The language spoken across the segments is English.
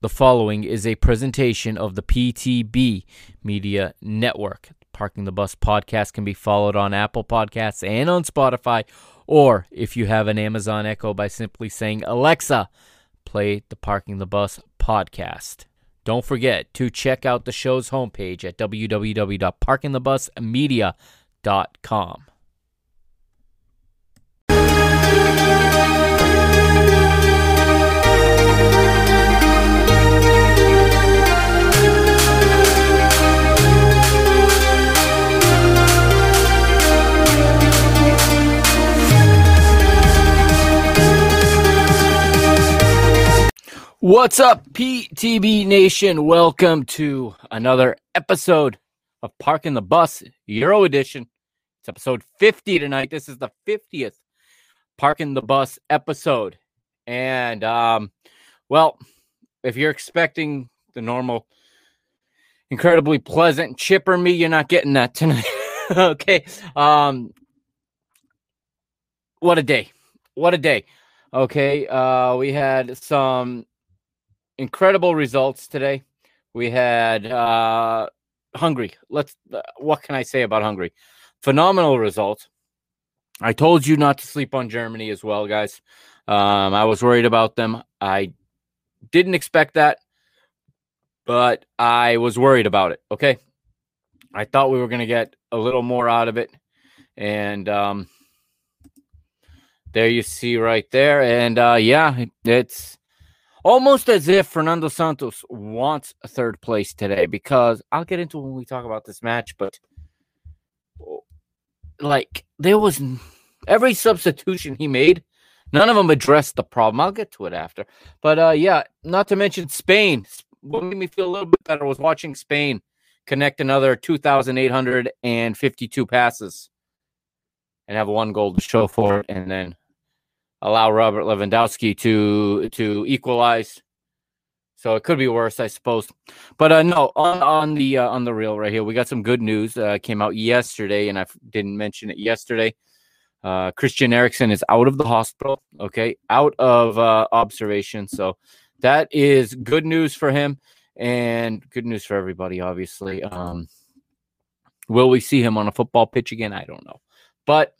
The following is a presentation of the PTB Media Network. Parking the Bus podcast can be followed on Apple Podcasts and on Spotify, or if you have an Amazon Echo, by simply saying, Alexa, play the Parking the Bus podcast. Don't forget to check out the show's homepage at www.parkingthebusmedia.com. What's up, PTB Nation? Welcome to another episode of Parking the Bus Euro Edition. It's episode 50 tonight. This is the 50th Parking the Bus episode. And, um, well, if you're expecting the normal, incredibly pleasant chipper me, you're not getting that tonight. okay. Um, what a day. What a day. Okay. Uh, we had some incredible results today. We had uh, Hungary. Let's. Uh, what can I say about Hungary? Phenomenal results. I told you not to sleep on Germany as well, guys. Um, I was worried about them. I didn't expect that, but I was worried about it. Okay, I thought we were going to get a little more out of it, and um, there you see right there. And uh, yeah, it's almost as if Fernando Santos wants a third place today because I'll get into when we talk about this match, but like there was every substitution he made, none of them addressed the problem. I'll get to it after. But uh yeah, not to mention Spain. What made me feel a little bit better was watching Spain connect another 2,852 passes and have one goal to show for it, and then allow Robert Lewandowski to to equalize. So it could be worse, I suppose. But uh, no, on on the uh, on the real right here, we got some good news. Uh, came out yesterday, and I didn't mention it yesterday. Uh, Christian Eriksen is out of the hospital. Okay, out of uh, observation. So that is good news for him, and good news for everybody. Obviously, um, will we see him on a football pitch again? I don't know, but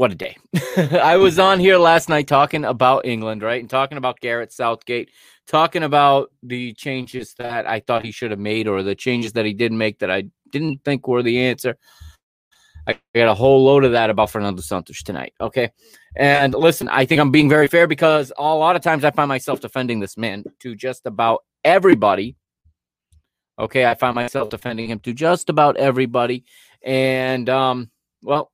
what a day. I was on here last night talking about England, right? And talking about Gareth Southgate, talking about the changes that I thought he should have made or the changes that he didn't make that I didn't think were the answer. I got a whole load of that about Fernando Santos tonight. Okay. And listen, I think I'm being very fair because a lot of times I find myself defending this man to just about everybody. Okay. I find myself defending him to just about everybody. And, um, well,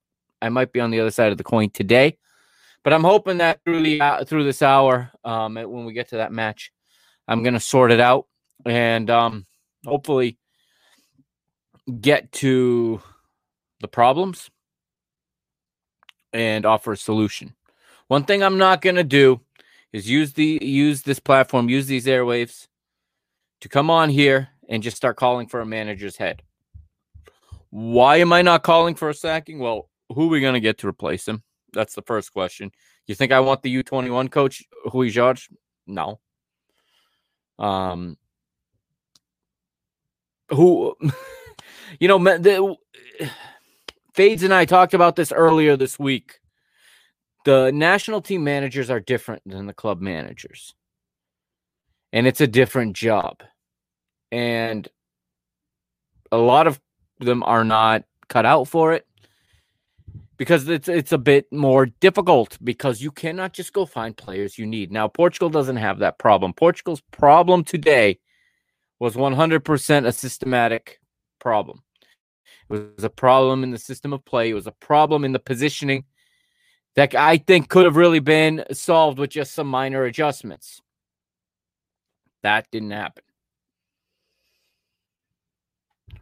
I might be on the other side of the coin today, but I'm hoping that through the uh, through this hour, um, when we get to that match, I'm gonna sort it out and um, hopefully get to the problems and offer a solution. One thing I'm not gonna do is use the use this platform, use these airwaves to come on here and just start calling for a manager's head. Why am I not calling for a sacking? Well, who are we going to get to replace him? That's the first question. You think I want the U21 coach, Rui Jorge? No. Um, who, you know, the, Fades and I talked about this earlier this week. The national team managers are different than the club managers, and it's a different job. And a lot of them are not cut out for it because it's it's a bit more difficult because you cannot just go find players you need. Now Portugal doesn't have that problem. Portugal's problem today was 100% a systematic problem. It was a problem in the system of play. It was a problem in the positioning that I think could have really been solved with just some minor adjustments. That didn't happen.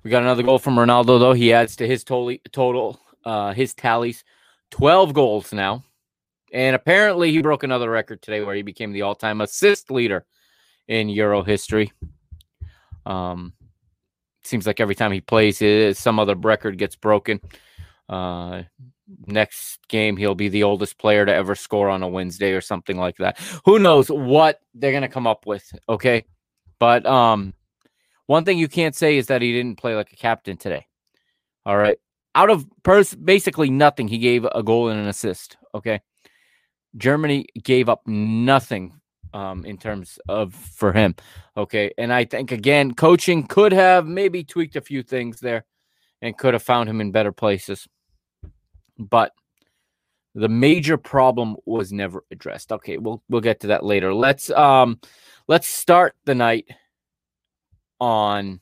We got another goal from Ronaldo, though. He adds to his total, total uh, his tallies 12 goals now. And apparently, he broke another record today where he became the all time assist leader in Euro history. Um, seems like every time he plays, some other record gets broken. Uh, next game, he'll be the oldest player to ever score on a Wednesday or something like that. Who knows what they're going to come up with? Okay. But um, one thing you can't say is that he didn't play like a captain today. All right. Out of pers- basically nothing, he gave a goal and an assist. Okay. Germany gave up nothing um, in terms of for him. Okay. And I think, again, coaching could have maybe tweaked a few things there and could have found him in better places. But the major problem was never addressed. Okay, we'll we'll get to that later. Let's um let's start the night on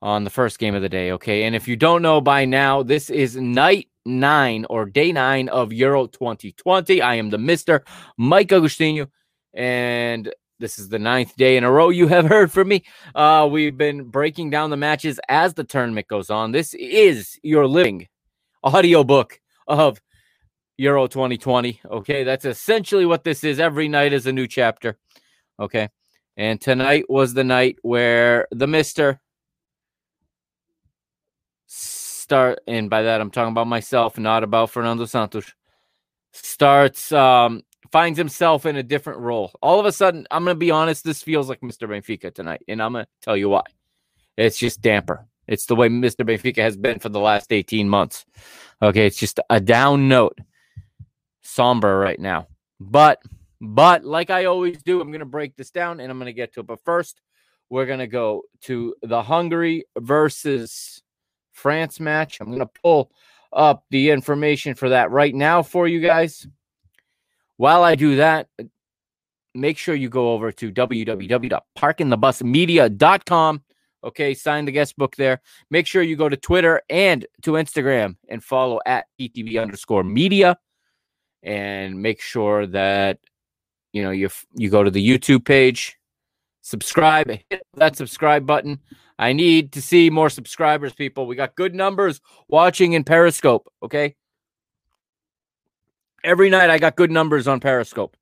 on the first game of the day, okay? And if you don't know by now, this is night 9 or day 9 of Euro 2020. I am the Mr. Mike Agostino and this is the ninth day in a row you have heard from me. Uh, we've been breaking down the matches as the tournament goes on. This is your living audiobook of Euro 2020. Okay, that's essentially what this is. Every night is a new chapter. Okay, and tonight was the night where the Mister start, and by that I'm talking about myself, not about Fernando Santos. Starts um finds himself in a different role. All of a sudden, I'm going to be honest, this feels like Mr. Benfica tonight, and I'm going to tell you why. It's just damper. It's the way Mr. Benfica has been for the last 18 months. Okay, it's just a down note, somber right now. But, but like I always do, I'm going to break this down and I'm going to get to it. But first, we're going to go to the Hungary versus France match. I'm going to pull up the information for that right now for you guys. While I do that, make sure you go over to www.parkinthebusmedia.com. Okay, sign the guest book there. Make sure you go to Twitter and to Instagram and follow at PTB underscore media. And make sure that you know you you go to the YouTube page, subscribe, hit that subscribe button. I need to see more subscribers, people. We got good numbers watching in Periscope. Okay, Every night I got good numbers on Periscope.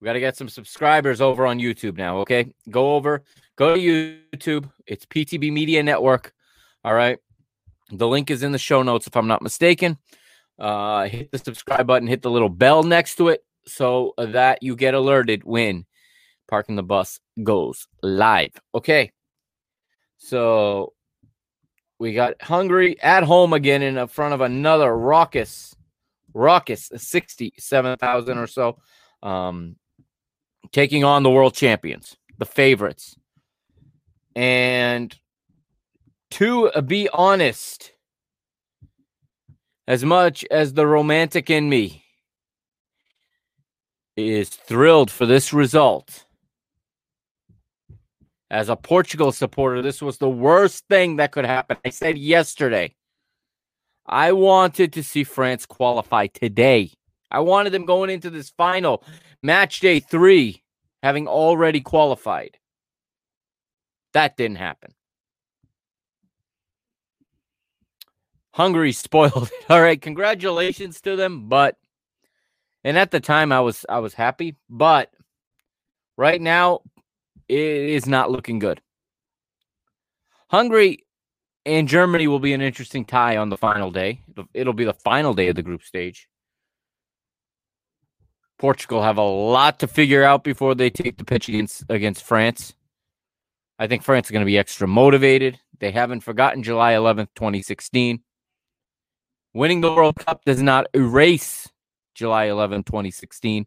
We got to get some subscribers over on YouTube now. Okay. Go over, go to YouTube. It's PTB Media Network. All right. The link is in the show notes if I'm not mistaken. Uh, hit the subscribe button, hit the little bell next to it so that you get alerted when Parking the Bus goes live. Okay. So we got Hungary at home again in front of another raucous raucous 67,000 or so, um, taking on the world champions, the favorites. And to be honest, as much as the romantic in me is thrilled for this result, as a Portugal supporter, this was the worst thing that could happen. I said yesterday I wanted to see France qualify today. I wanted them going into this final match day three, having already qualified. That didn't happen. Hungary spoiled it. All right, congratulations to them, but and at the time I was I was happy, but right now it is not looking good. Hungary and Germany will be an interesting tie on the final day. It'll be the final day of the group stage. Portugal have a lot to figure out before they take the pitch against against France. I think France is going to be extra motivated. They haven't forgotten July 11th, 2016. Winning the World Cup does not erase July 11th, 2016.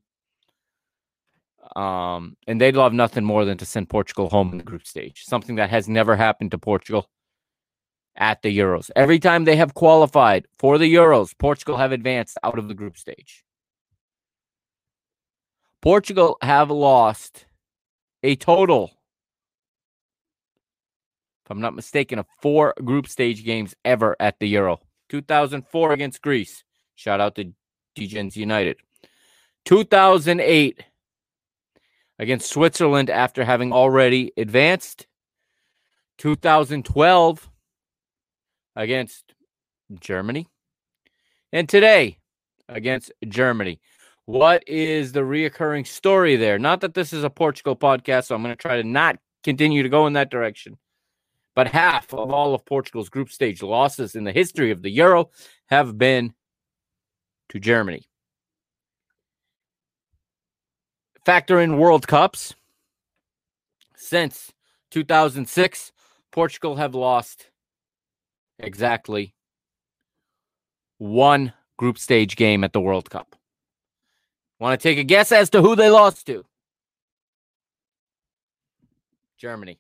Um, and they'd love nothing more than to send Portugal home in the group stage, something that has never happened to Portugal at the Euros. Every time they have qualified for the Euros, Portugal have advanced out of the group stage. Portugal have lost a total, if I'm not mistaken, of four group stage games ever at the Euro. 2004 against Greece. Shout out to Degens United. 2008 against Switzerland after having already advanced. 2012 against Germany. And today against Germany. What is the reoccurring story there? Not that this is a Portugal podcast, so I'm going to try to not continue to go in that direction. But half of all of Portugal's group stage losses in the history of the Euro have been to Germany. Factor in World Cups. Since 2006, Portugal have lost exactly one group stage game at the World Cup. Want to take a guess as to who they lost to? Germany.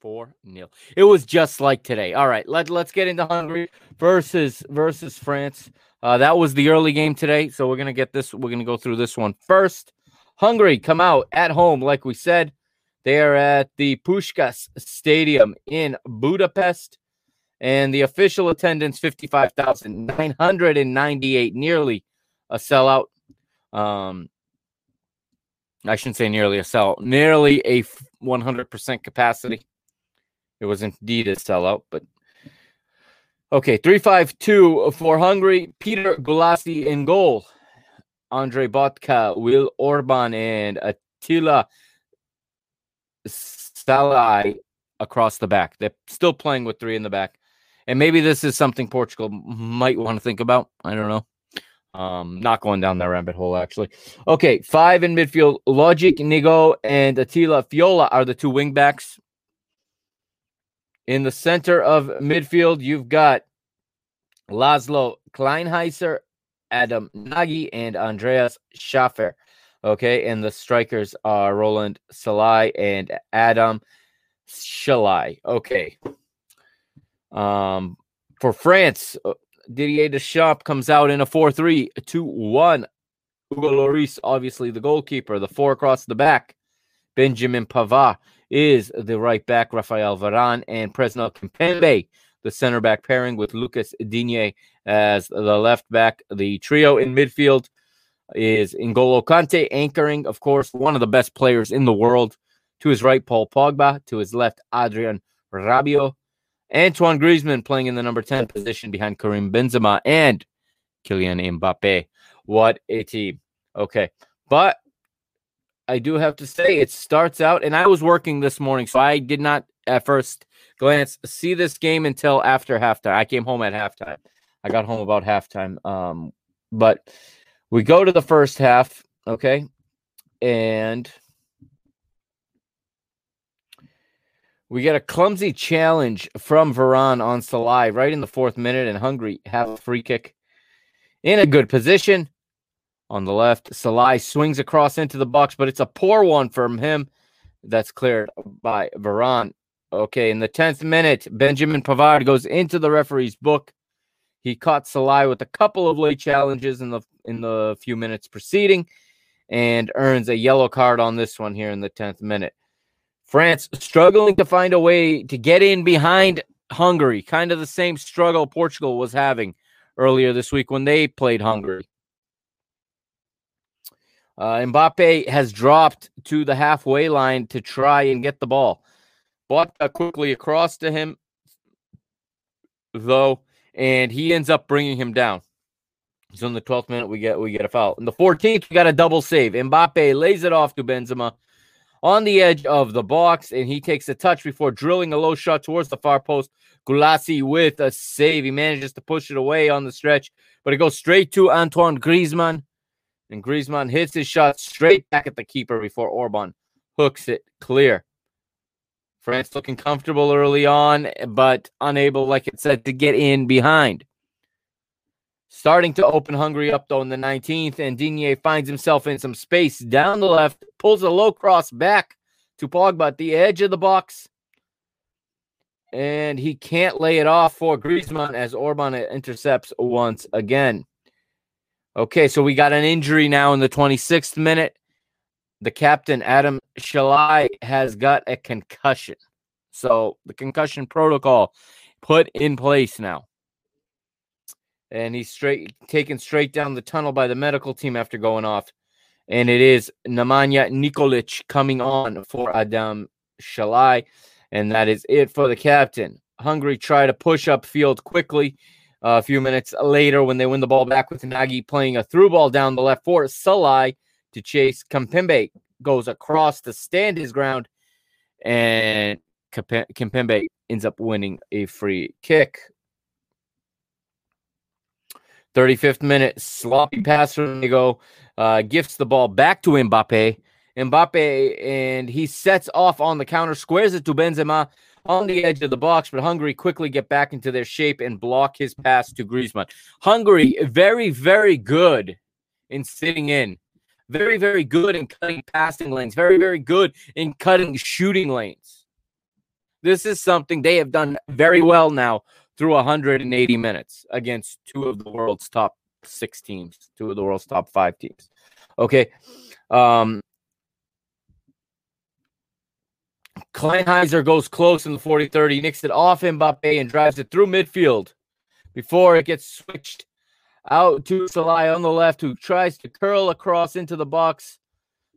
4 nil. It was just like today. All right, let, let's get into Hungary versus versus France. Uh, that was the early game today. So we're gonna get this, we're gonna go through this one first. Hungary come out at home, like we said. They are at the Puskás Stadium in Budapest, and the official attendance 55,998, nearly a sellout. Um, I shouldn't say nearly a sell, nearly a 100% capacity. It was indeed a sellout, but okay. 352 for Hungary. Peter Gulacsi in goal. Andre Botka, Will Orban, and Attila Szalai across the back. They're still playing with three in the back. And maybe this is something Portugal might want to think about. I don't know. Um, not going down that rabbit hole, actually. Okay, five in midfield. Loïc, Nego, and Attila Fiola are the two wingbacks. In the center of midfield, you've got Laszlo Kleinheisler, Adam Nagy, and Andreas Schäfer. Okay, and the strikers are Roland Sallai and Adam Szalai. Okay. Um, for France, uh, Didier Deschamps comes out in a 4 3 2 1. Hugo Lloris, obviously the goalkeeper, the four across the back. Benjamin Pavard is the right back, Rafael Varane, and Presnel Kimpembe, the center back pairing with Lucas Digne as the left back. The trio in midfield is N'Golo Kante anchoring, of course, one of the best players in the world. To his right, Paul Pogba. To his left, Adrien Rabiot. Antoine Griezmann playing in the number 10 position behind Karim Benzema and Kylian Mbappe. What a team. Okay. But I do have to say it starts out, and I was working this morning, so I did not at first glance see this game until after halftime. I came home at halftime. I got home about halftime. Um, but we go to the first half, okay, and we get a clumsy challenge from Varane on Salai right in the fourth minute, and Hungary have a free kick in a good position on the left. Salai swings across into the box, but it's a poor one from him. That's cleared by Varane. Okay, in the 10th minute, Benjamin Pavard goes into the referee's book. He caught Salai with a couple of late challenges in the in the few minutes preceding and earns a yellow card on this one here in the 10th minute. France struggling to find a way to get in behind Hungary, kind of the same struggle Portugal was having earlier this week when they played Hungary. Uh, Mbappe has dropped to the halfway line to try and get the ball. Botka quickly across to him, though, and he ends up bringing him down. So in the 12th minute, we get we get a foul. In the 14th, we got a double save. Mbappe lays it off to Benzema on the edge of the box, and he takes a touch before drilling a low shot towards the far post. Gulacsi with a save. He manages to push it away on the stretch, but it goes straight to Antoine Griezmann. And Griezmann hits his shot straight back at the keeper before Orban hooks it clear. France looking comfortable early on, but unable, like it said, to get in behind. Starting to open Hungary up though in the 19th, and Digne finds himself in some space down the left, pulls a low cross back to Pogba at the edge of the box. And he can't lay it off for Griezmann as Orban intercepts once again. Okay, so we got an injury now in the 26th minute. The captain, Adam Szalai, has got a concussion. So the concussion protocol put in place now. And he's straight taken straight down the tunnel by the medical team after going off. And it is Nemanja Nikolic coming on for Adam Szalai. And that is it for the captain. Hungary try to push up field quickly a few minutes later, when they win the ball back with Nagy playing a through ball down the left for Salai to chase Kimpembe goes across to stand his ground, and Kimpembe ends up winning a free kick. 35th minute, sloppy pass from Nego, uh, gifts the ball back to Mbappe. Mbappe, and he sets off on the counter, squares it to Benzema on the edge of the box, but Hungary quickly get back into their shape and block his pass to Griezmann. Hungary, very, very good in sitting in. Very, very good in cutting passing lanes. Very, very good in cutting shooting lanes. This is something they have done very well now through 180 minutes against two of the world's top six teams, two of the world's top five teams. Okay. Um, Kleinheisler goes close in the 40 30, nicks it off Mbappe and drives it through midfield before it gets switched out to Szollai on the left, who tries to curl across into the box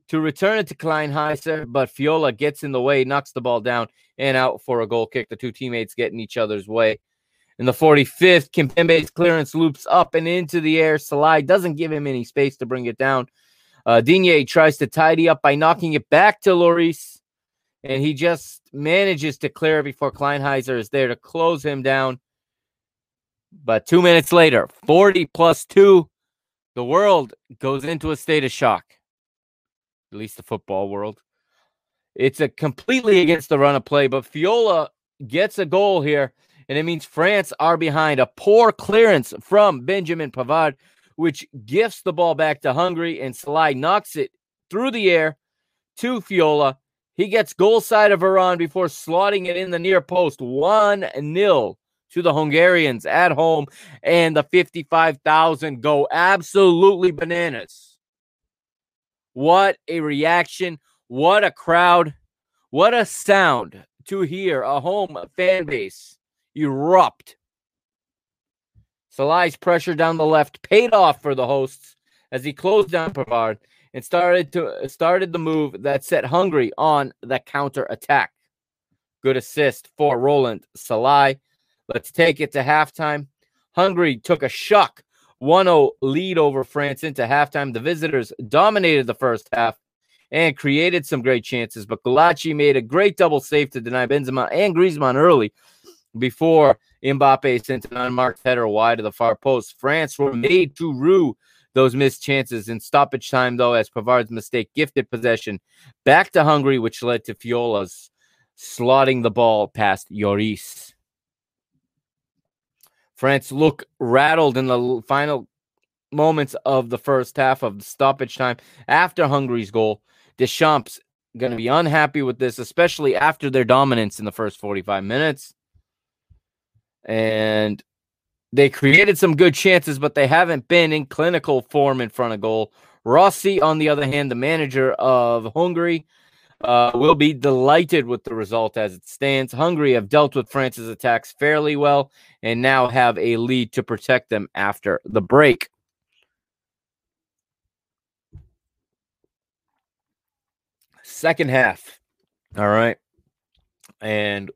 to return it to Kleinheisler, but Fiola gets in the way, knocks the ball down and out for a goal kick. The two teammates get in each other's way. In the 45th, Kimpembe's clearance loops up and into the air. Szollai doesn't give him any space to bring it down. Uh, Digne tries to tidy up by knocking it back to Lloris, and he just manages to clear it before Kleinheisler is there to close him down. But two minutes later, 40 plus two, the world goes into a state of shock. At least the football world. It's a completely against the run of play, but Fiola gets a goal here and it means France are behind. A poor clearance from Benjamin Pavard, which gifts the ball back to Hungary, and Szollai knocks it through the air to Fiola. He gets goal side of Varane before slotting it in the near post. 1 0 to the Hungarians at home, and the 55,000 go absolutely bananas. What a reaction! What a crowd! What a sound to hear a home fan base erupt. Salai's pressure down the left paid off for the hosts as he closed down Pavard and started to started the move that set Hungary on the counter attack. Good assist for Roland Sallai. Let's take it to halftime. Hungary took a shock 1-0 lead over France into halftime. The visitors dominated the first half and created some great chances, but Gulacsi made a great double save to deny Benzema and Griezmann early before Mbappe sent an unmarked header wide to the far post. France were made to rue those missed chances in stoppage time, though, as Pavard's mistake gifted possession back to Hungary, which led to Fiola's slotting the ball past Lloris. France look rattled in the final moments of the first half of the stoppage time after Hungary's goal. Deschamps going to be unhappy with this, especially after their dominance in the first 45 minutes and they created some good chances, but they haven't been in clinical form in front of goal. Rossi, on the other hand, the manager of Hungary, uh, will be delighted with the result as it stands. Hungary have dealt with France's attacks fairly well and now have a lead to protect them after the break. Second half. All right. And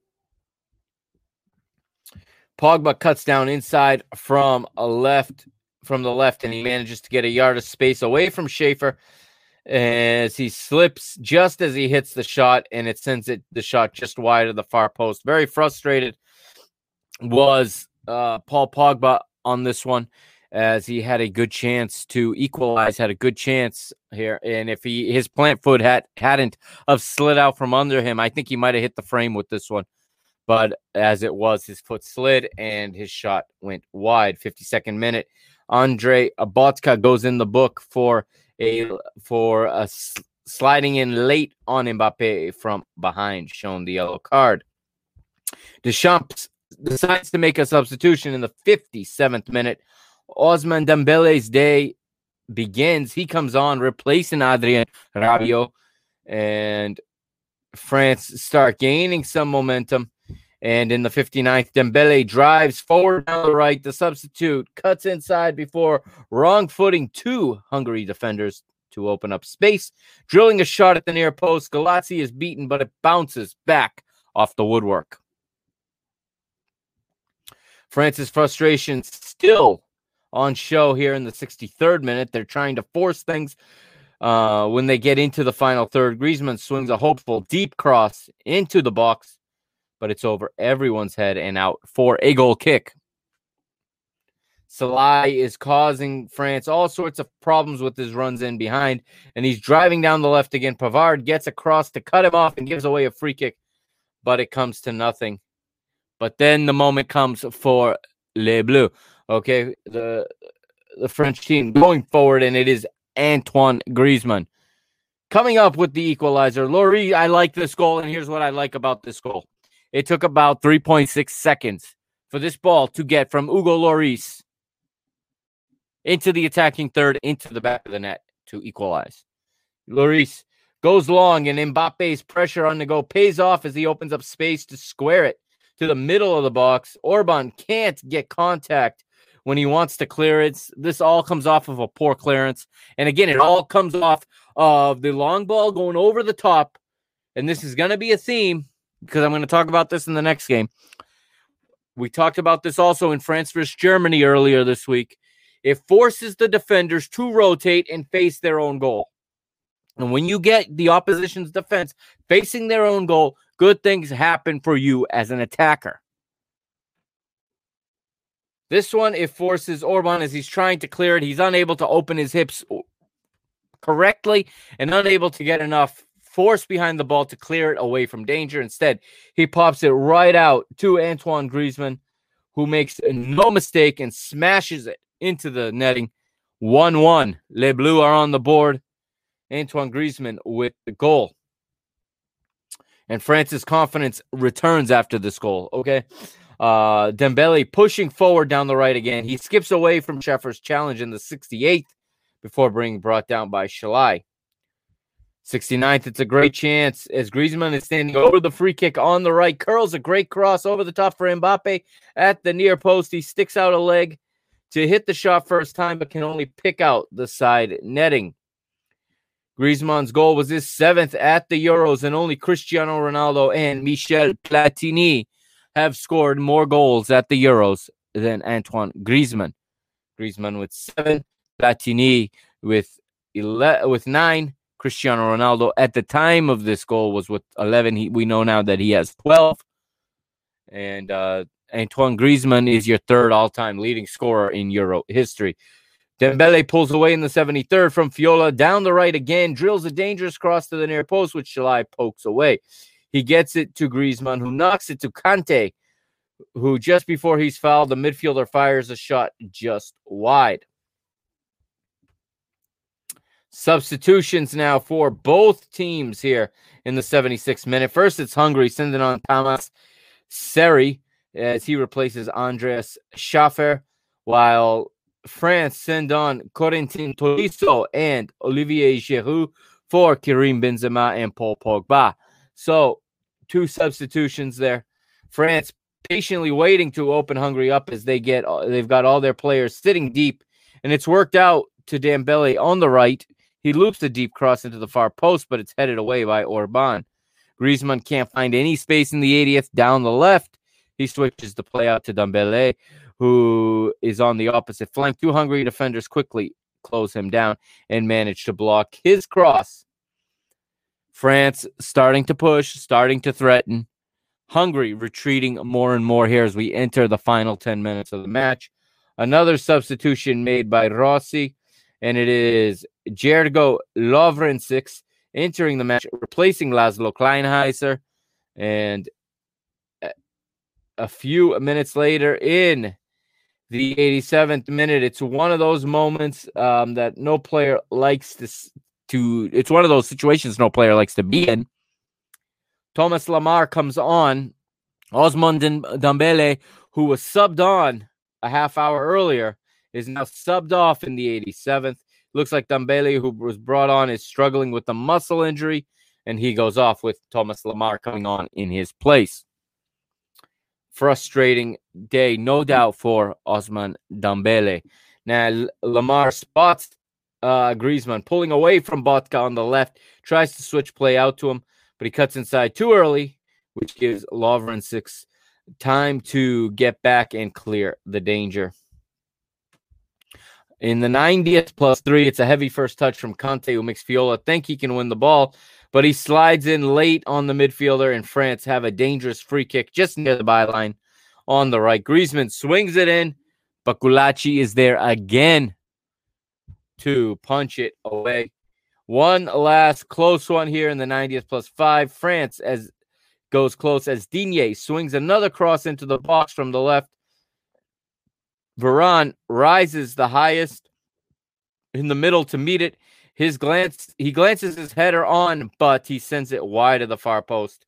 Pogba cuts down inside from a left from the left, and he manages to get a yard of space away from Schäfer as he slips just as he hits the shot, and it sends it the shot just wide of the far post. Very frustrated was uh, Paul Pogba on this one as he had a good chance to equalize, had a good chance here. And if he his plant foot had hadn't have slid out from under him, I think he might have hit the frame with this one. But as it was, his foot slid and his shot went wide. 52nd minute. Andre Abotka goes in the book for a for a sliding in late on Mbappe from behind, shown the yellow card. Deschamps decides to make a substitution in the 57th minute. Ousmane Dembele's day begins. He comes on, replacing Adrien Rabiot, and France start gaining some momentum. And in the 59th, Dembele drives forward down the right. The substitute cuts inside before wrong footing two Hungary defenders to open up space. Drilling a shot at the near post. Gulacsi is beaten, but it bounces back off the woodwork. France's frustration still on show here in the 63rd minute. They're trying to force things uh, when they get into the final third. Griezmann swings a hopeful deep cross into the box but it's over everyone's head and out for a goal kick. Salai is causing France all sorts of problems with his runs in behind, and he's driving down the left again. Pavard gets across to cut him off and gives away a free kick, but it comes to nothing. But then the moment comes for Les Bleus. Okay, the the French team going forward, and it is Antoine Griezmann coming up with the equalizer. Lloris, I like this goal, and here's what I like about this goal. It took about 3.6 seconds for this ball to get from Hugo Lloris into the attacking third, into the back of the net to equalize. Lloris goes long, and Mbappe's pressure on the go pays off as he opens up space to square it to the middle of the box. Orban can't get contact when he wants to clear it. This all comes off of a poor clearance. And again, it all comes off of the long ball going over the top. And this is going to be a theme because I'm going to talk about this in the next game. We talked about this also in France versus Germany earlier this week. It forces the defenders to rotate and face their own goal. And when you get the opposition's defense facing their own goal, good things happen for you as an attacker. This one, it forces Orban as he's trying to clear it. He's unable to open his hips correctly and unable to get enough force behind the ball to clear it away from danger. Instead, he pops it right out to Antoine Griezmann, who makes no mistake and smashes it into the netting. 1 1. Les Bleus are on the board. Antoine Griezmann with the goal. And France's confidence returns after this goal. Okay. Uh, Dembele pushing forward down the right again. He skips away from Schäfer's challenge in the 68th before being brought down by Szollai. 69th, it's a great chance as Griezmann is standing over the free kick on the right, curls a great cross over the top for Mbappe at the near post. He sticks out a leg to hit the shot first time, but can only pick out the side netting. Griezmann's goal was his seventh at the Euros, and only Cristiano Ronaldo and Michel Platini have scored more goals at the Euros than Antoine Griezmann. Griezmann with seven, Platini with 11, with nine. Cristiano Ronaldo at the time of this goal was with 11. He, we know now that he has 12. And uh, Antoine Griezmann is your third all-time leading scorer in Euro history. Dembele pulls away in the 73rd from Fiola down the right again, drills a dangerous cross to the near post, which Szollai pokes away. He gets it to Griezmann, who knocks it to Kante, who just before he's fouled, the midfielder fires a shot just wide. Substitutions now for both teams here in the 76th minute. First, it's Hungary sending on Thomas Seri as he replaces Andreas Schäfer, while France send on Corentin Tolisso and Olivier Giroud for Karim Benzema and Paul Pogba. So, two substitutions there. France patiently waiting to open Hungary up as they get they've got all their players sitting deep, and it's worked out to Dembele on the right. He loops the deep cross into the far post, but it's headed away by Orban. Griezmann can't find any space in the 80th down the left. He switches the play out to Dembele, who is on the opposite flank. Two hungry defenders quickly close him down and manage to block his cross. France starting to push, starting to threaten. Hungary retreating more and more here as we enter the final 10 minutes of the match. Another substitution made by Rossi, and it is Jergo Lovrencsics entering the match, replacing Laszlo Kleinheisler. And a few minutes later in the 87th minute. It's one of those moments um, that no player likes to, to. It's one of those situations no player likes to be in. Thomas Lemar comes on. Ousmane Dembele, who was subbed on a half hour earlier, is now subbed off in the 87th. Looks like Dembele, who was brought on, is struggling with a muscle injury, and he goes off with Thomas Lemar coming on in his place frustrating day, no doubt, for Ousmane Dembele. Now, Lemar spots uh, Griezmann pulling away from Botka on the left, tries to switch play out to him, but he cuts inside too early, which gives Lovrencsics time to get back and clear the danger. In the 90th plus three, it's a heavy first touch from Kante, who makes Fiola think he can win the ball, but he slides in late on the midfielder, and France have a dangerous free kick just near the byline on the right. Griezmann swings it in, but Gulacsi is there again to punch it away. One last close one here in the 90th plus five. France as goes close as Digne swings another cross into the box from the left. Varane rises the highest in the middle to meet it. His glance, he glances his header on, but he sends it wide of the far post.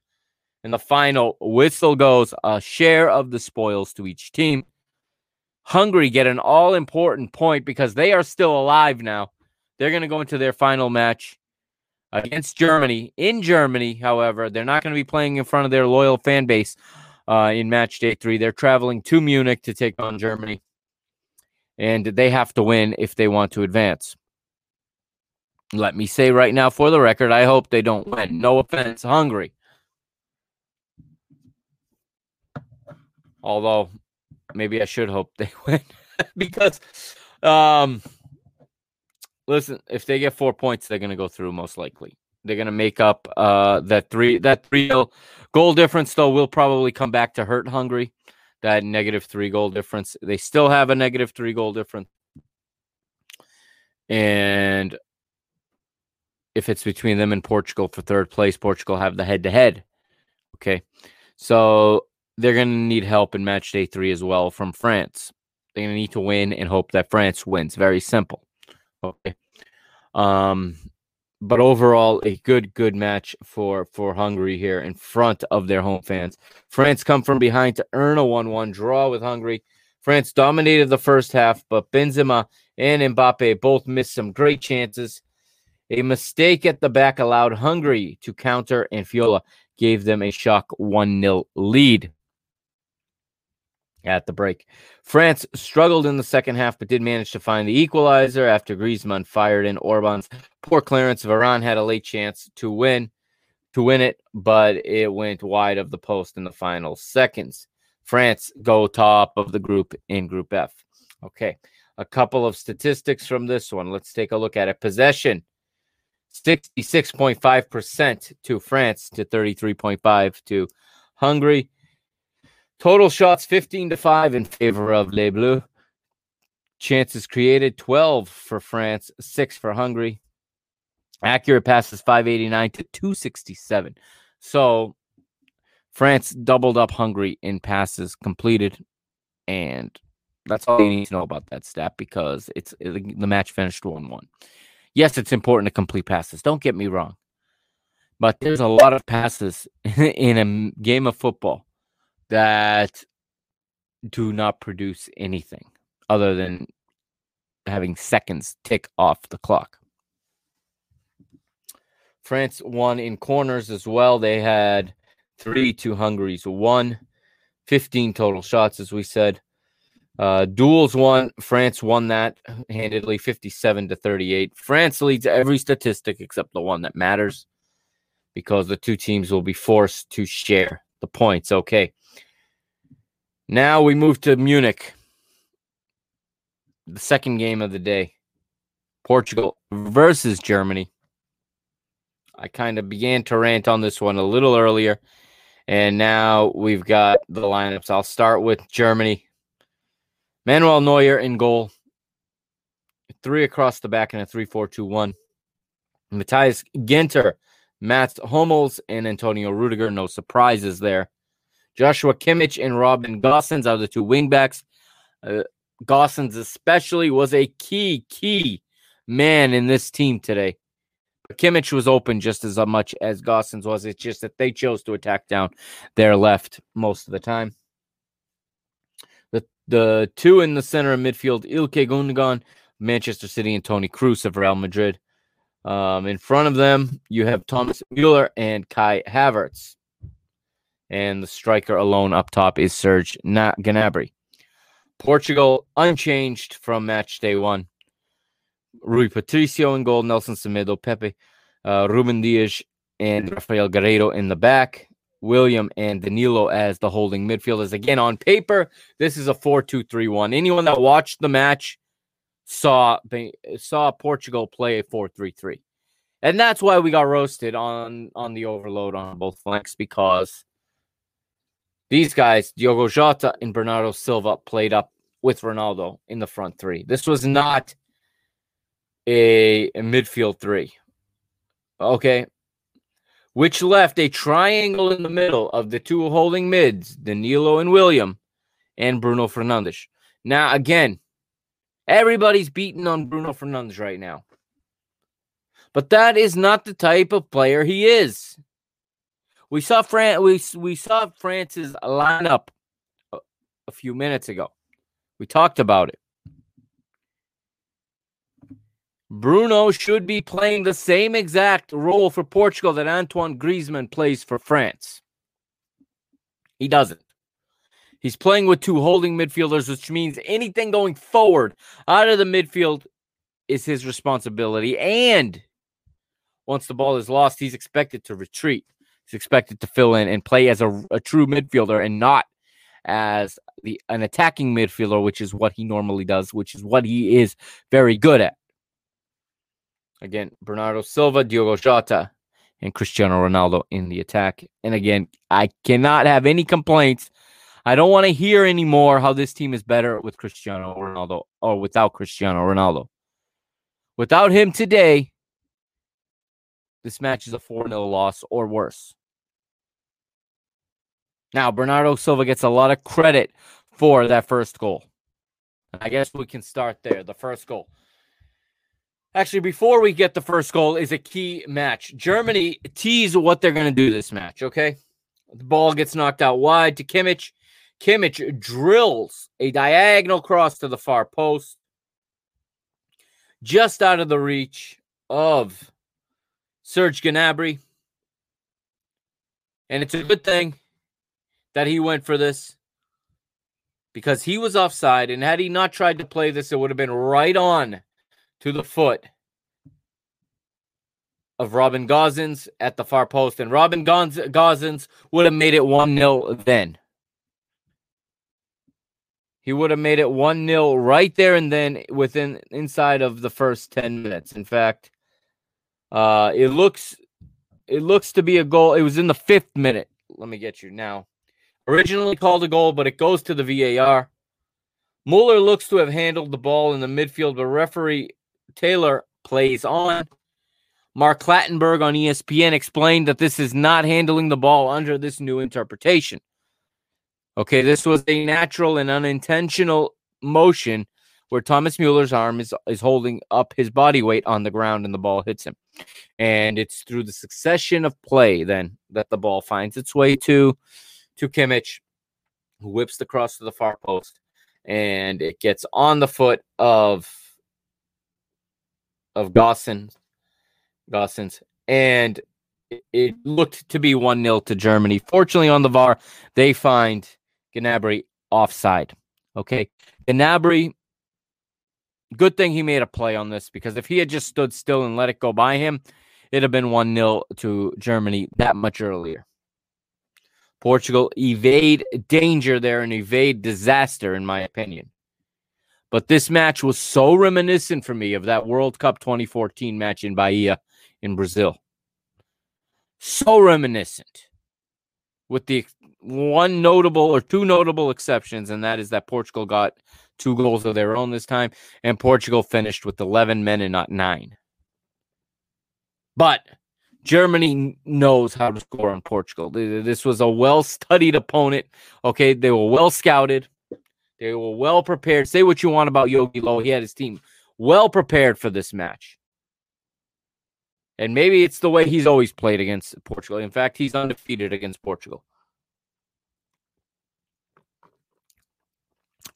And the final whistle goes a share of the spoils to each team. Hungary get an all important point because they are still alive now. They're going to go into their final match against Germany. In Germany, however, they're not going to be playing in front of their loyal fan base uh, in match day three. They're traveling to Munich to take on Germany and they have to win if they want to advance. Let me say right now, for the record, I hope they don't win. No offense, Hungary. Although, maybe I should hope they win because, um, listen, if they get four points, they're going to go through most likely. They're going to make up uh, that three that three goal difference. Though will probably come back to hurt Hungary that negative three goal difference. They still have a negative three goal difference. And if it's between them and Portugal for third place, Portugal have the head to head. Okay. So they're going to need help in match day three as well from France. They're going to need to win and hope that France wins. Very simple. Okay. Um, but overall a good good match for for Hungary here in front of their home fans. France come from behind to earn a 1-1 draw with Hungary. France dominated the first half, but Benzema and Mbappe both missed some great chances. A mistake at the back allowed Hungary to counter, and Fiola gave them a shock 1 0 lead at the break. France struggled in the second half, but did manage to find the equalizer after Griezmann fired in Orban's poor clearance. Varane had a late chance to win, to win it, but it went wide of the post in the final seconds. France go top of the group in Group F. Okay, a couple of statistics from this one. Let's take a look at it. Possession. 66.5% to France to 33.5 to Hungary. Total shots 15 to 5 in favor of Les Bleus. Chances created 12 for France, 6 for Hungary. Accurate passes 589 to 267. So France doubled up Hungary in passes completed. And that's all you need to know about that stat because it's it, the match finished 1 1. Yes, it's important to complete passes. Don't get me wrong. But there's a lot of passes in a game of football that do not produce anything other than having seconds tick off the clock. France won in corners as well. They had three to Hungary's one, 15 total shots, as we said. Uh, duels won. France won that handedly, 57 to 38. France leads every statistic except the one that matters because the two teams will be forced to share the points. Okay. Now we move to Munich. The second game of the day. Portugal versus Germany. I kind of began to rant on this one a little earlier. And now we've got the lineups. I'll start with Germany. Manuel Neuer in goal. Three across the back in a 3 4 2 1. Matthias Ginter, Mats Hummels, and Antonio Rudiger. No surprises there. Joshua Kimmich and Robin Gosens are the two wingbacks. Uh, Gosens especially was a key, key man in this team today. But Kimmich was open just as much as Gosens was. It's just that they chose to attack down their left most of the time. The the two in the center of midfield, Ilkay Gundogan, Manchester City, and Toni Kroos of Real Madrid. Um, in front of them, you have Thomas Mueller and Kai Havertz and the striker alone up top is Serge Gnabry. Portugal unchanged from match day one. Rui Patricio in goal, Nelson Semedo, Pepe, uh, Ruben Dias, and Rafael Guerreiro in the back. William and Danilo as the holding midfielders. Again, on paper, this is a 4 2 3 1. Anyone that watched the match saw saw Portugal play a 4-3-3. And that's why we got roasted on on the overload on both flanks because these guys, Diogo Jota and Bernardo Silva, played up with Ronaldo in the front three. This was not a, a midfield three. Okay. Which left a triangle in the middle of the two holding mids, Danilo and William, and Bruno Fernandes. Now, again, everybody's beating on Bruno Fernandes right now. But that is not the type of player he is. We saw Fran we, we saw France's lineup a, a few minutes ago. We talked about it. Bruno should be playing the same exact role for Portugal that Antoine Griezmann plays for France. He doesn't. He's playing with two holding midfielders, which means anything going forward out of the midfield is his responsibility. And once the ball is lost, he's expected to retreat. He's expected to fill in and play as a, a true midfielder and not as the an attacking midfielder, which is what he normally does, which is what he is very good at. Again, Bernardo Silva, Diogo Jota, and Cristiano Ronaldo in the attack. And again, I cannot have any complaints. I don't want to hear anymore how this team is better with Cristiano Ronaldo or without Cristiano Ronaldo. Without him today, this match is a 4 0 loss or worse. Now, Bernardo Silva gets a lot of credit for that first goal. I guess we can start there. The first goal. Actually, before we get the first goal, is a key match. Germany tease what they're going to do this match, okay? The ball gets knocked out wide to Kimmich. Kimmich drills a diagonal cross to the far post, just out of the reach of Serge Gnabry. And it's a good thing that he went for this because he was offside. And had he not tried to play this, it would have been right on to the foot of Robin Gosens at the far post. And Robin Gosens would have made it 1 0 then. He would have made it 1 0 right there and then within inside of the first 10 minutes. In fact, uh, it looks it looks to be a goal. It was in the fifth minute. Let me get you now. Originally called a goal, but it goes to the VAR. Mueller looks to have handled the ball in the midfield, but referee Taylor plays on. Mark Clattenburg on ESPN explained that this is not handling the ball under this new interpretation. Okay, this was a natural and unintentional motion where Thomas Mueller's arm is, is holding up his body weight on the ground and the ball hits him. And it's through the succession of play then that the ball finds its way to to Kimmich, who whips the cross to the far post, and it gets on the foot of of Gosens, Gosens, and it, looked to be 1 0 to Germany. Fortunately, on the VAR, they find Gnabry offside. Okay. Gnabry, good thing he made a play on this because if he had just stood still and let it go by him, it'd have been 1 0 to Germany that much earlier. Portugal evade danger there and evade disaster, in my opinion. But this match was so reminiscent for me of that World Cup 2014 match in Bahia in Brazil. So reminiscent. With the one notable or two notable exceptions, and that is that Portugal got two goals of their own this time, and Portugal finished with 11 men and not nine. But Germany knows how to score on Portugal. This was a well studied opponent. Okay, they were well scouted. They were well prepared. Say what you want about Jogi Löw. He had his team well prepared for this match. And maybe it's the way he's always played against Portugal. In fact, he's undefeated against Portugal.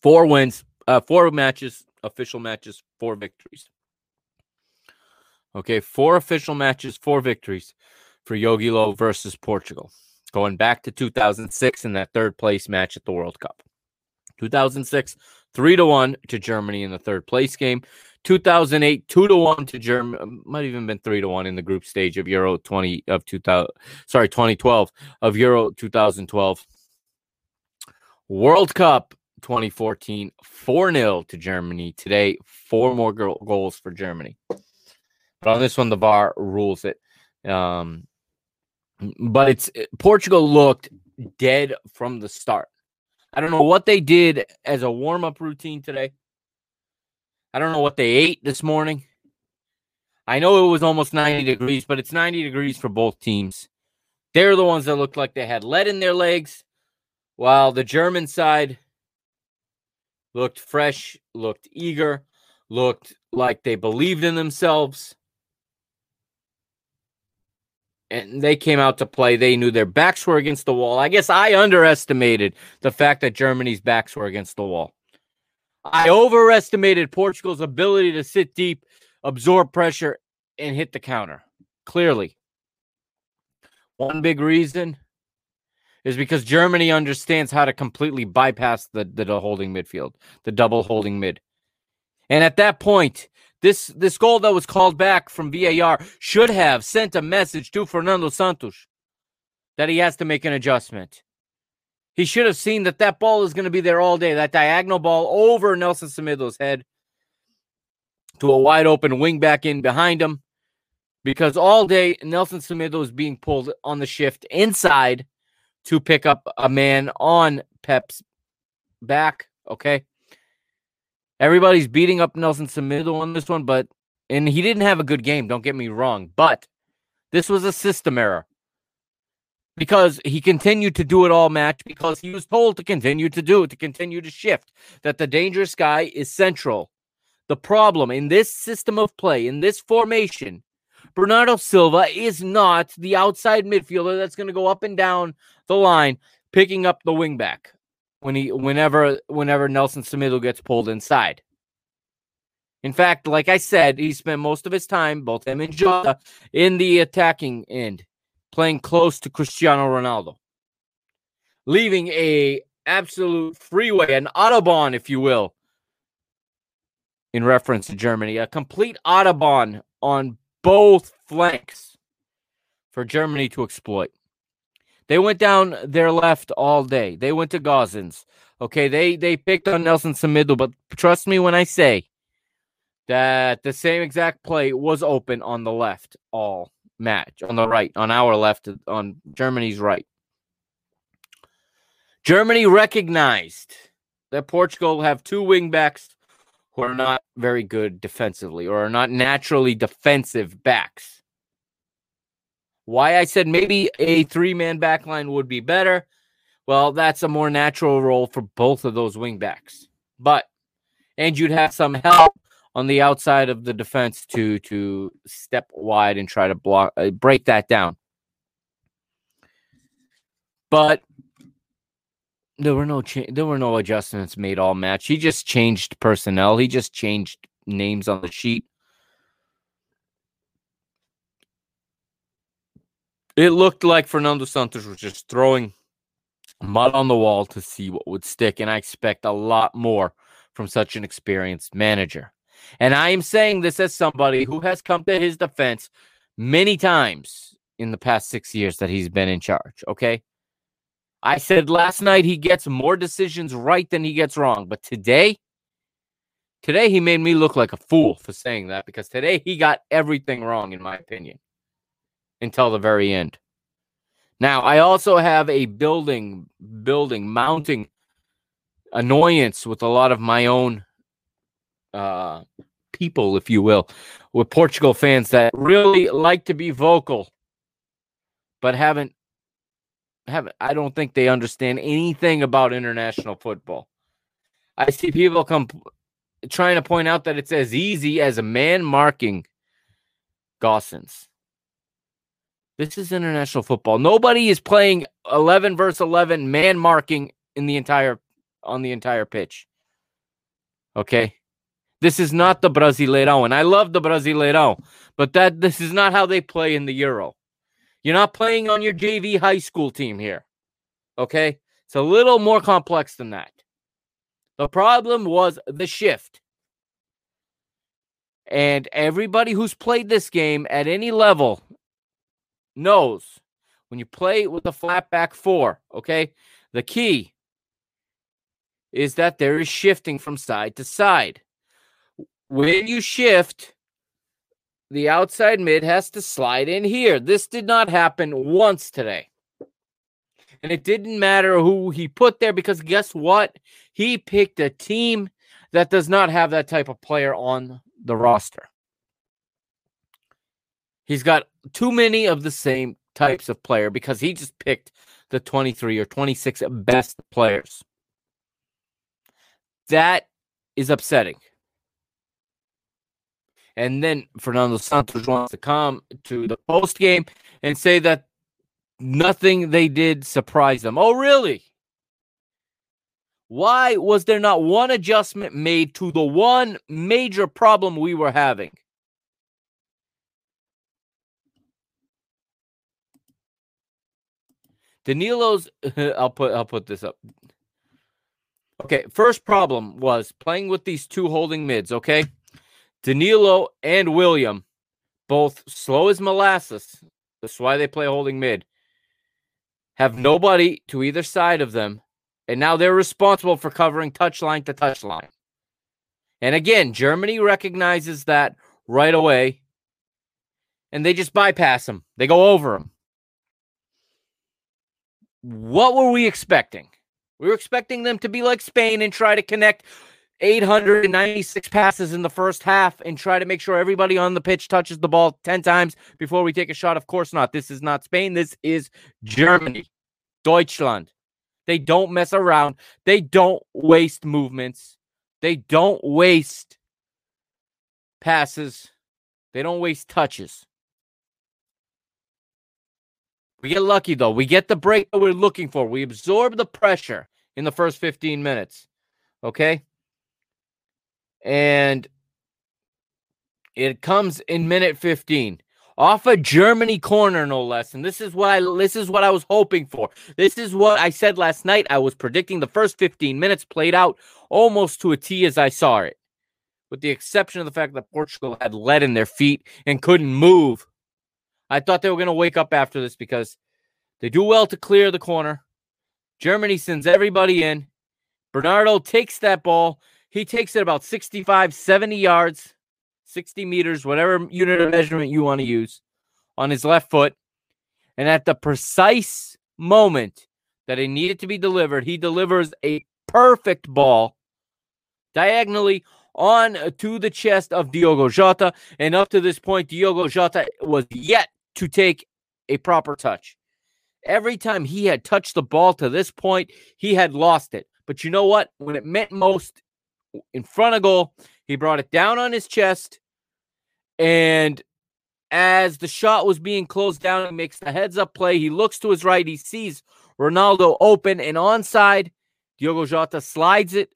Four wins, uh, four matches, official matches, four victories. Okay, four official matches, four victories for Jogi Löw versus Portugal, going back to 2006 in that third place match at the World Cup. 2006, three to one to Germany in the third place game. 2008, two to one to Germany. Might even been three to one in the group stage of Euro 20 of 2000. Sorry, 2012 of Euro 2012. World Cup 2014, 4 0 to Germany. Today, four more goals for Germany. But on this one, the VAR rules it. Um, but it's Portugal looked dead from the start. I don't know what they did as a warm up routine today. I don't know what they ate this morning. I know it was almost 90 degrees, but it's 90 degrees for both teams. They're the ones that looked like they had lead in their legs, while the German side looked fresh, looked eager, looked like they believed in themselves and they came out to play. They knew their backs were against the wall. I guess I underestimated the fact that Germany's backs were against the wall. I overestimated Portugal's ability to sit deep, absorb pressure, and hit the counter. Clearly. One big reason is because Germany understands how to completely bypass the, the holding midfield, the double mm-hmm. holding mid. And at that point, this this goal that was called back from VAR should have sent a message to Fernando Santos that he has to make an adjustment. He should have seen that that ball is going to be there all day. That diagonal ball over Nelson Semedo's head to a wide open wing back in behind him. Because all day Nelson Semedo is being pulled on the shift inside to pick up a man on Pep's back. Okay. Everybody's beating up Nelson Semedo on this one, but and he didn't have a good game, don't get me wrong, but this was a system error. Because he continued to do it all match because he was told to continue to do it, to continue to shift, that the dangerous guy is central. The problem in this system of play, in this formation, Bernardo Silva is not the outside midfielder that's going to go up and down the line picking up the wingback when he whenever whenever Nelson Semedo gets pulled inside. In fact, like I said, he spent most of his time, both him and Jota, in the attacking end, playing close to Cristiano Ronaldo, leaving a absolute freeway, an autobahn, if you will, in reference to Germany, a complete autobahn on both flanks for Germany to exploit. They went down their left all day. They went to Gosens. Okay, they they picked on Nelson Semedo, but trust me when I say that the same exact play was open on the left all match, on the right, on our left, on Germany's right. Germany recognized that Portugal have two wingbacks who are not very good defensively or are not naturally defensive backs. Why I said maybe a three man backline would be better. Well, that's a more natural role for both of those wingbacks. But and you'd have some help on the outside of the defense to to step wide and try to block uh, break that down. But there were no cha- there were no adjustments made all match. He just changed personnel. He just changed names on the sheet. It looked like Fernando Santos was just throwing mud on the wall to see what would stick, and I expect a lot more from such an experienced manager. And I am saying this as somebody who has come to his defense many times in the past six years that he's been in charge. Okay. I said last night he gets more decisions right than he gets wrong. But today, today he made me look like a fool for saying that because today he got everything wrong, in my opinion until the very end. Now, I also have a building, building, mounting annoyance with a lot of my own uh, people, if you will, with Portugal fans that really like to be vocal, but haven't haven't. I don't think they understand anything about international football. I see people come trying to point out that it's as easy as a man marking Gosens. This is international football. Nobody is playing 11 versus 11 man marking in the entire on the entire pitch. Okay? This is not the Brasileirão and I love the Brasileirão, but that this is not how they play in the Euro. You're not playing on your JV high school team here. Okay? It's a little more complex than that. The problem was the shift. And everybody who's played this game at any level knows when you play with a flat back four, okay, the key is that there is shifting from side to side. When you shift, the outside mid has to slide in here. This did not happen once today. And it didn't matter who he put there because guess what? He picked a team that does not have that type of player on the roster. He's got too many of the same types of player because he just picked the 23 or 26 best players. That is upsetting. And then Fernando Santos wants to come to the post game and say that nothing they did surprised them. Oh, really? Why was there not one adjustment made to the one major problem we were having? Danilo's I'll put I'll put this up. Okay, first problem was playing with these two holding mids, okay? Danilo and William, both slow as molasses. That's why they play holding mid. Have nobody to either side of them, and now they're responsible for covering touchline to touchline. And again, Germany recognizes that right away, and they just bypass them. They go over them. What were we expecting? We were expecting them to be like Spain and try to connect 896 passes in the first half and try to make sure everybody on the pitch touches the ball 10 times before we take a shot. Of course not. This is not Spain. This is Germany, Deutschland. They don't mess around. They don't waste movements. They don't waste passes. They don't waste touches. We get lucky though. We get the break that we're looking for. We absorb the pressure in the first 15 minutes. Okay? And it comes in minute 15 off a Germany corner, no less. And this is what I this is what I was hoping for. This is what I said last night. I was predicting the first 15 minutes played out almost to a T as I saw it, with the exception of the fact that Portugal had lead in their feet and couldn't move I thought they were going to wake up after this because they do well to clear the corner. Germany sends everybody in. Bernardo takes that ball. He takes it about 65, 70 yards, 60 meters, whatever unit of measurement you want to use, on his left foot. And at the precise moment that it needed to be delivered, he delivers a perfect ball diagonally on uh, to the chest of Diogo Jota. And up to this point, Diogo Jota was yet to take a proper touch. Every time he had touched the ball to this point, he had lost it. But you know what? When it meant most in front of goal, he brought it down on his chest. And as the shot was being closed down, he makes the heads up play. He looks to his right. He sees Ronaldo open and onside. Diogo Jota slides it.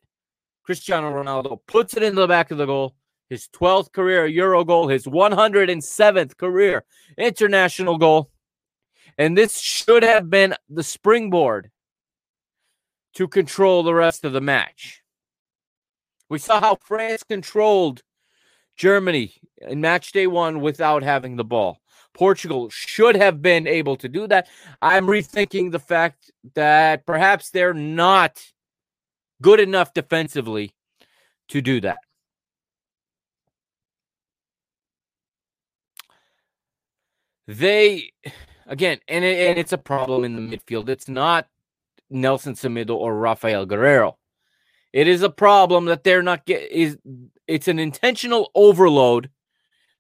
Cristiano Ronaldo puts it into the back of the goal his 12th career Euro goal, his 107th career international goal. And this should have been the springboard to control the rest of the match. We saw how France controlled Germany in match day one without having the ball. Portugal should have been able to do that. I'm rethinking the fact that perhaps they're not good enough defensively to do that. They again, and, it, and it's a problem in the midfield. It's not Nelson Semedo or Rafael Guerreiro. It is a problem that they're not get is it's an intentional overload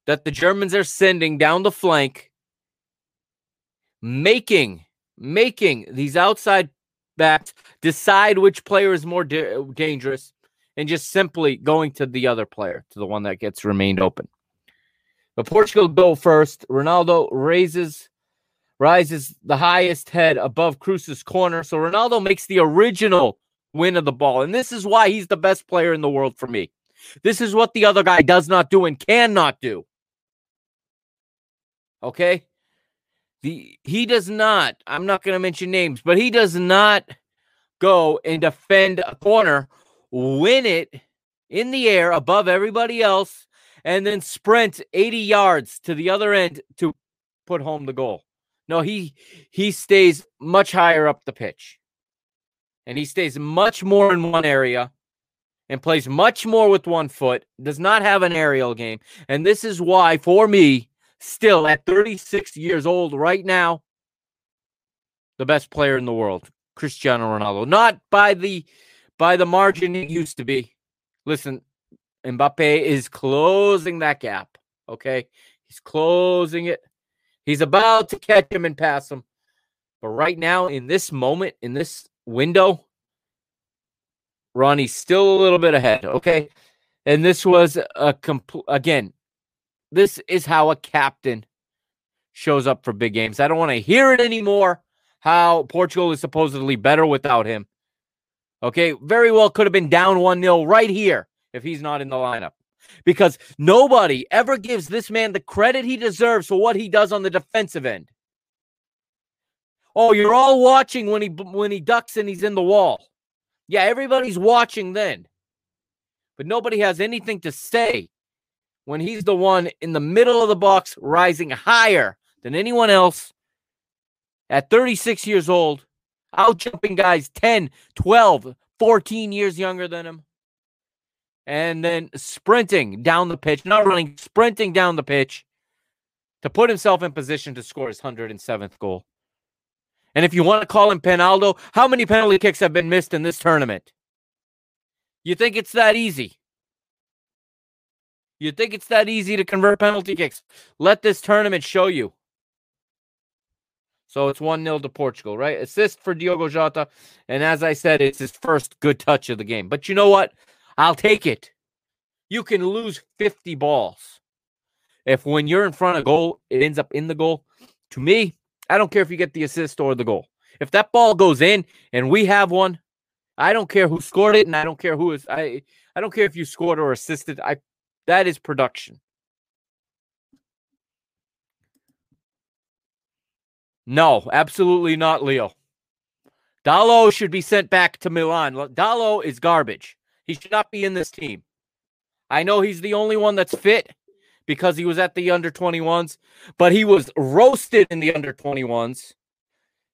that the Germans are sending down the flank, making making these outside backs decide which player is more da- dangerous and just simply going to the other player, to the one that gets remained open. But Portugal go first. Ronaldo raises rises the highest head above Kroos's corner. So Ronaldo makes the original win of the ball. And this is why he's the best player in the world for me. This is what the other guy does not do and cannot do. Okay? The he does not, I'm not going to mention names, but he does not go and defend a corner, win it in the air above everybody else and then sprint 80 yards to the other end to put home the goal. No, he he stays much higher up the pitch. And he stays much more in one area and plays much more with one foot, does not have an aerial game. And this is why, for me, still at 36 years old right now, the best player in the world, Cristiano Ronaldo. Not by the by the margin it used to be. Listen, Mbappe is closing that gap. Okay. He's closing it. He's about to catch him and pass him. But right now, in this moment, in this window, Ronnie's still a little bit ahead. Okay. And this was a complete, again, this is how a captain shows up for big games. I don't want to hear it anymore. How Portugal is supposedly better without him. Okay. Very well could have been down 1 0 right here if he's not in the lineup. Because nobody ever gives this man the credit he deserves for what he does on the defensive end. Oh, you're all watching when he when he ducks and he's in the wall. Yeah, everybody's watching then. But nobody has anything to say when he's the one in the middle of the box rising higher than anyone else at 36 years old, out jumping guys 10, 12, 14 years younger than him. And then sprinting down the pitch, not running, sprinting down the pitch to put himself in position to score his 107th goal. And if you want to call him Penaldo, how many penalty kicks have been missed in this tournament? You think it's that easy? You think it's that easy to convert penalty kicks? Let this tournament show you. So it's 1 0 to Portugal, right? Assist for Diogo Jota. And as I said, it's his first good touch of the game. But you know what? I'll take it. You can lose 50 balls. If when you're in front of goal, it ends up in the goal. To me, I don't care if you get the assist or the goal. If that ball goes in and we have one, I don't care who scored it, and I don't care who is I I don't care if you scored or assisted. I that is production. No, absolutely not, Leo. Dalot should be sent back to Milan. Dalot is garbage. He should not be in this team. I know he's the only one that's fit, because he was at the under 21s, but he was roasted in the under 21s.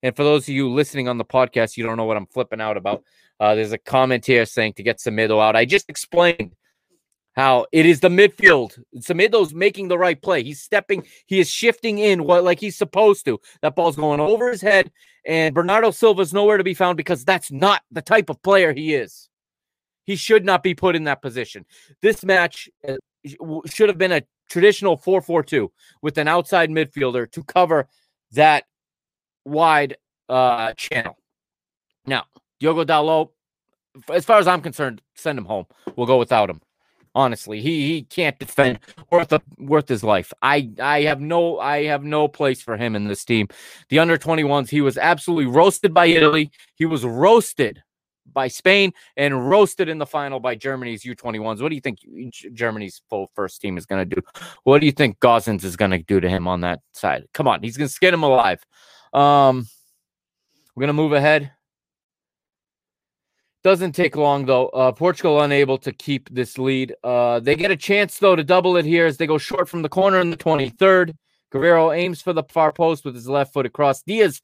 And for those of you listening on the podcast, you don't know what I'm flipping out about. Uh, there's a comment here saying to get Semedo out. I just explained how it is the midfield. Semedo's making the right play. He's stepping, he is shifting in what like he's supposed to. That ball's going over his head, and Bernardo Silva's nowhere to be found because that's not the type of player he is. He should not be put in that position. This match uh, should have been a traditional 4-4-2 with an outside midfielder to cover that wide uh, channel. Now, Diogo Dalot, as far as I'm concerned, send him home. We'll go without him. Honestly, he he can't defend worth a, worth his life. I I have no I have no place for him in this team. The under 21s, he was absolutely roasted by Italy. He was roasted by Spain and roasted in the final by Germany's U21s. What do you think Germany's full first team is going to do? What do you think Gosens is going to do to him on that side? Come on, he's going to skin him alive. Um, we're going to move ahead. Doesn't take long though. Uh, Portugal unable to keep this lead. Uh, they get a chance though to double it here as they go short from the corner in the 23rd. Guerreiro aims for the far post with his left foot across. Dias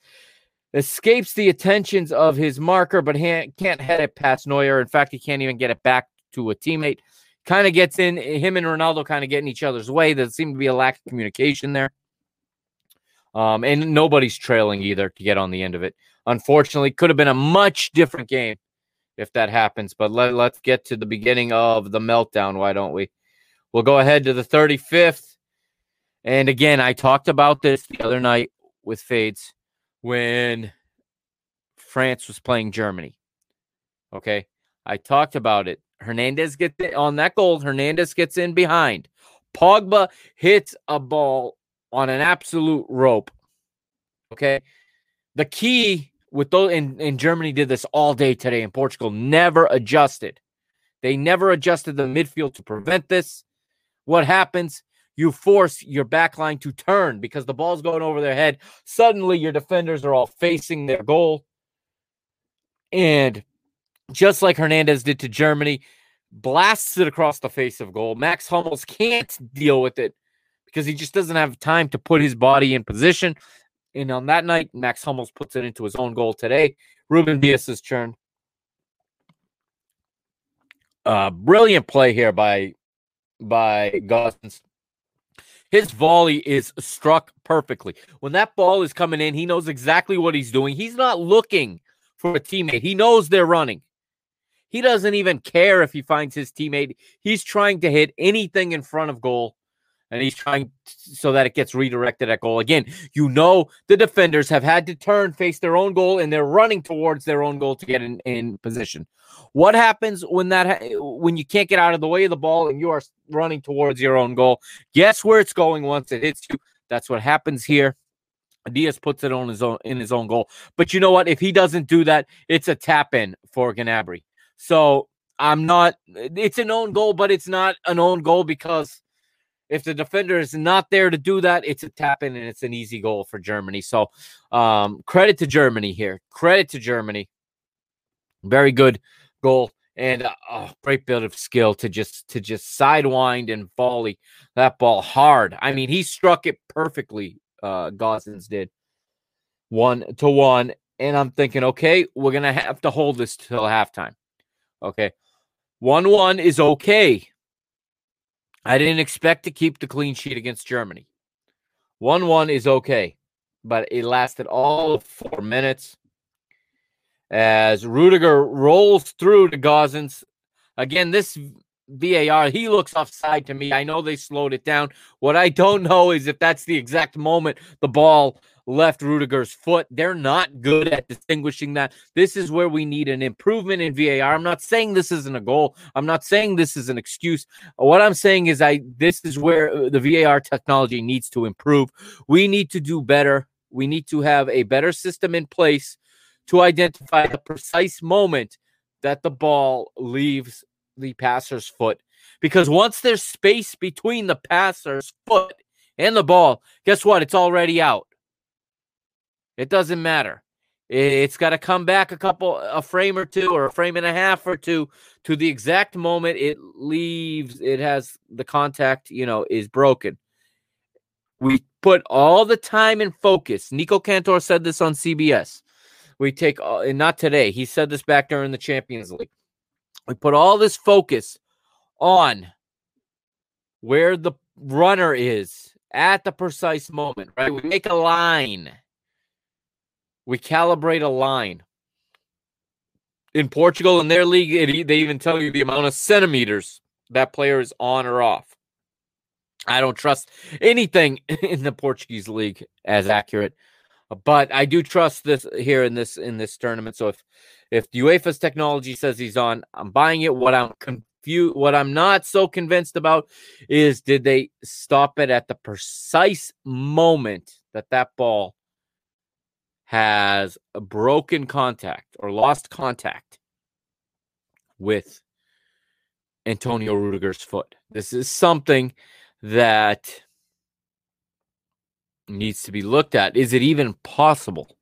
escapes the attentions of his marker, but can't head it past Neuer. In fact, he can't even get it back to a teammate. Kind of gets in, him and Ronaldo kind of get in each other's way. There seemed to be a lack of communication there. Um, and nobody's trailing either to get on the end of it. Unfortunately, could have been a much different game if that happens. But let, let's get to the beginning of the meltdown. Why don't we? We'll go ahead to the 35th. And again, I talked about this the other night with Fades when France was playing Germany. Okay. I talked about it. Hernandez gets on that goal. Hernandez gets in behind. Pogba hits a ball on an absolute rope. Okay. The key with those in, in Germany did this all day today, and Portugal never adjusted. They never adjusted the midfield to prevent this. What happens? You force your back line to turn because the ball's going over their head. Suddenly, your defenders are all facing their goal. And just like Hernandez did to Germany, blasts it across the face of goal. Max Hummels can't deal with it because he just doesn't have time to put his body in position. And on that night, Max Hummels puts it into his own goal today. Ruben Dias's turn. Uh, brilliant play here by by Gosens. His volley is struck perfectly. When that ball is coming in, he knows exactly what he's doing. He's not looking for a teammate. He knows they're running. He doesn't even care if he finds his teammate. He's trying to hit anything in front of goal and he's trying so that it gets redirected at goal. Again, you know the defenders have had to turn, face their own goal, and they're running towards their own goal to get in, in position. What happens when that when you can't get out of the way of the ball and you are running towards your own goal? Guess where it's going once it hits you. That's what happens here. Dias puts it on his own in his own goal. But you know what? If he doesn't do that, it's a tap in for Gnabry. So I'm not. It's an own goal, but it's not an own goal because if the defender is not there to do that, it's a tap in and it's an easy goal for Germany. So, um, credit to Germany here. Credit to Germany. Very good goal and a oh, great bit of skill to just to just sidewind and volley that ball hard. I mean, he struck it perfectly. Uh, Gosens did one to one, and I'm thinking, okay, we're gonna have to hold this till halftime. Okay, one one is okay I didn't expect to keep the clean sheet against Germany. 1 1 is okay, but it lasted all four minutes as Rudiger rolls through to Gosens. Again, this VAR, he looks offside to me. I know they slowed it down. What I don't know is if that's the exact moment the ball left Rudiger's foot. They're not good at distinguishing that. This is where we need an improvement in VAR. I'm not saying this isn't a goal. I'm not saying this is an excuse. What I'm saying is I this is where uh, the VAR technology needs to improve. We need to do better. We need to have a better system in place to identify the precise moment that the ball leaves the passer's foot. Because once there's space between the passer's foot and the ball, guess what? It's already out. It doesn't matter. It's got to come back a couple, a frame or two, or a frame and a half or two to the exact moment it leaves. It has the contact, you know, is broken. We put all the time and focus. Nico Cantor said this on CBS. We take, and not today. He said this back during the Champions League. We put all this focus on where the runner is at the precise moment, right? We make a line we calibrate a line. In Portugal, in their league, it, they even tell you the amount of centimeters that player is on or off. I don't trust anything in the Portuguese league as accurate, but I do trust this here in this in this tournament. So if if UEFA's technology says he's on, I'm buying it. What I'm confused, what I'm not so convinced about is did they stop it at the precise moment that that ball has a broken contact or lost contact with Antonio Rudiger's foot. This is something that needs to be looked at. Is it even possible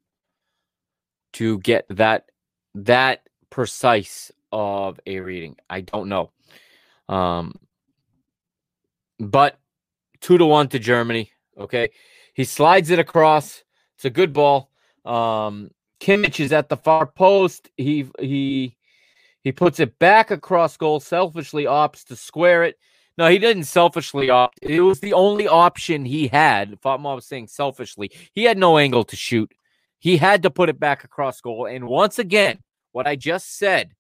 to get that that precise of a reading? I don't know. Um but 2 to 1 to Germany, okay? He slides it across. It's a good ball. Um, Kimmich is at the far post. He he he puts it back across goal, selfishly opts to square it. No, he didn't selfishly opt. It was the only option he had. Fatma was saying selfishly. He had no angle to shoot. He had to put it back across goal. And once again, what I just said,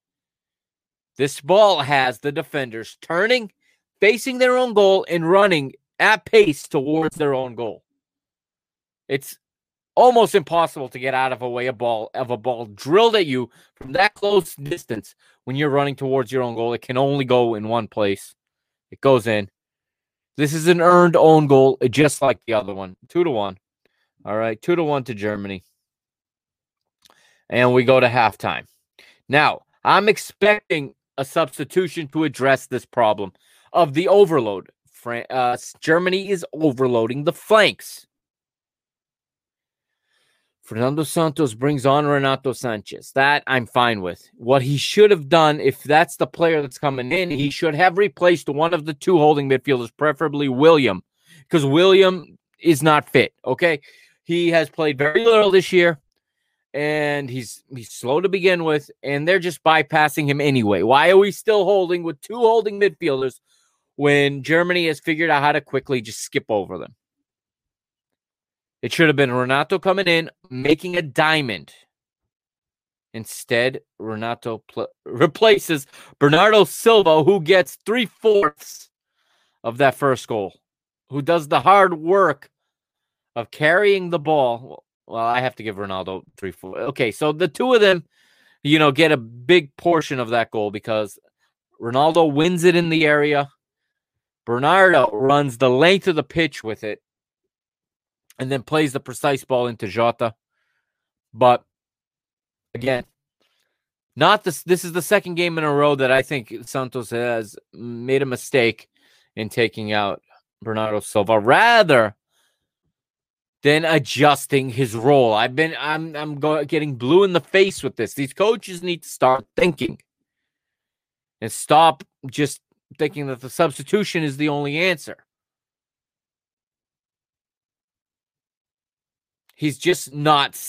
this ball has the defenders turning, facing their own goal, and running at pace towards their own goal. It's almost impossible to get out of a way a ball of a ball drilled at you from that close distance when you're running towards your own goal. It can only go in one place. It goes in. This is an earned own goal, uh, just like the other one. Two to one. All right, two to one to Germany. And we go to halftime. Now, I'm expecting a substitution to address this problem of the overload. Uh, Germany is overloading the flanks. Fernando Santos brings on Renato Sanches. That I'm fine with. What he should have done, if that's the player that's coming in, he should have replaced one of the two holding midfielders, preferably William, because William is not fit. Okay. He has played very little this year. and he's he's slow to begin with, and they're just bypassing him anyway. Why are we still holding with two holding midfielders when Germany has figured out how to quickly just skip over them? It should have been Renato coming in, making a diamond. Instead, Renato pl- replaces Bernardo Silva, who gets three fourths of that first goal, who does the hard work of carrying the ball. Well, I have to give Ronaldo three, four. Okay, so the two of them, you know, get a big portion of that goal because Ronaldo wins it in the area. Bernardo runs the length of the pitch with it and then plays the precise ball into Jota. But again, not this. This is the second game in a row that I think Santos has made a mistake in taking out Bernardo Silva. Rather, than adjusting his role. I've been I'm I'm go, getting blue in the face with this. These coaches need to start thinking and stop just thinking that the substitution is the only answer. He's just not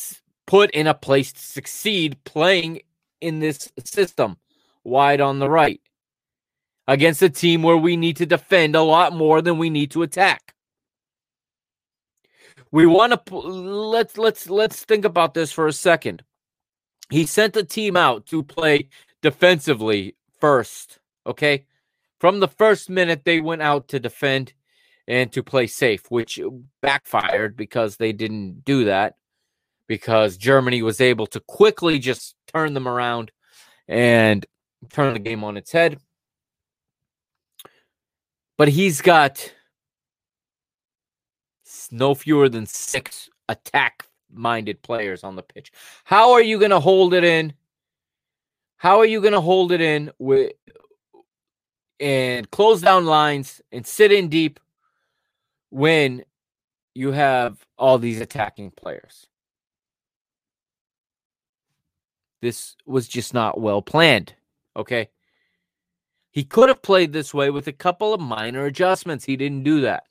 put in a place to succeed playing in this system wide on the right against a team where we need to defend a lot more than we need to attack. We want to let's let's let's think about this for a second. He sent the team out to play defensively first, okay? From the first minute they went out to defend and to play safe, which backfired because they didn't do that because Germany was able to quickly just turn them around and turn the game on its head. But he's got no fewer than six attack minded players on the pitch. How are you going to hold it in? How are you going to hold it in with and close down lines and sit in deep when you have all these attacking players? This was just not well planned. Okay. He could have played this way with a couple of minor adjustments. He didn't do that.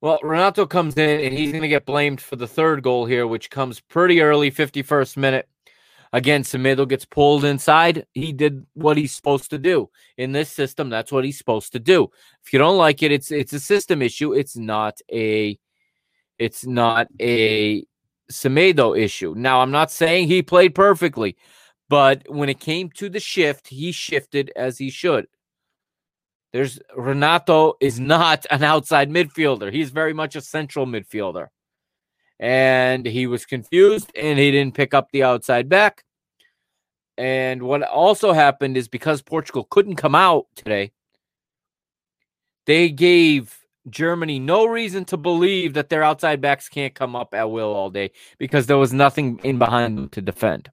Well, Renato comes in and he's going to get blamed for the third goal here, which comes pretty early, 51st minute. Again, Semedo gets pulled inside. He did what he's supposed to do in this system. That's what he's supposed to do. If you don't like it, it's it's a system issue. It's not a it's not a Semedo issue. Now, I'm not saying he played perfectly, but when it came to the shift, he shifted as he should. There's Renato is not an outside midfielder. He's very much a central midfielder. And he was confused and he didn't pick up the outside back. And what also happened is because Portugal couldn't come out today, they gave Germany no reason to believe that their outside backs can't come up at will all day because there was nothing in behind them to defend.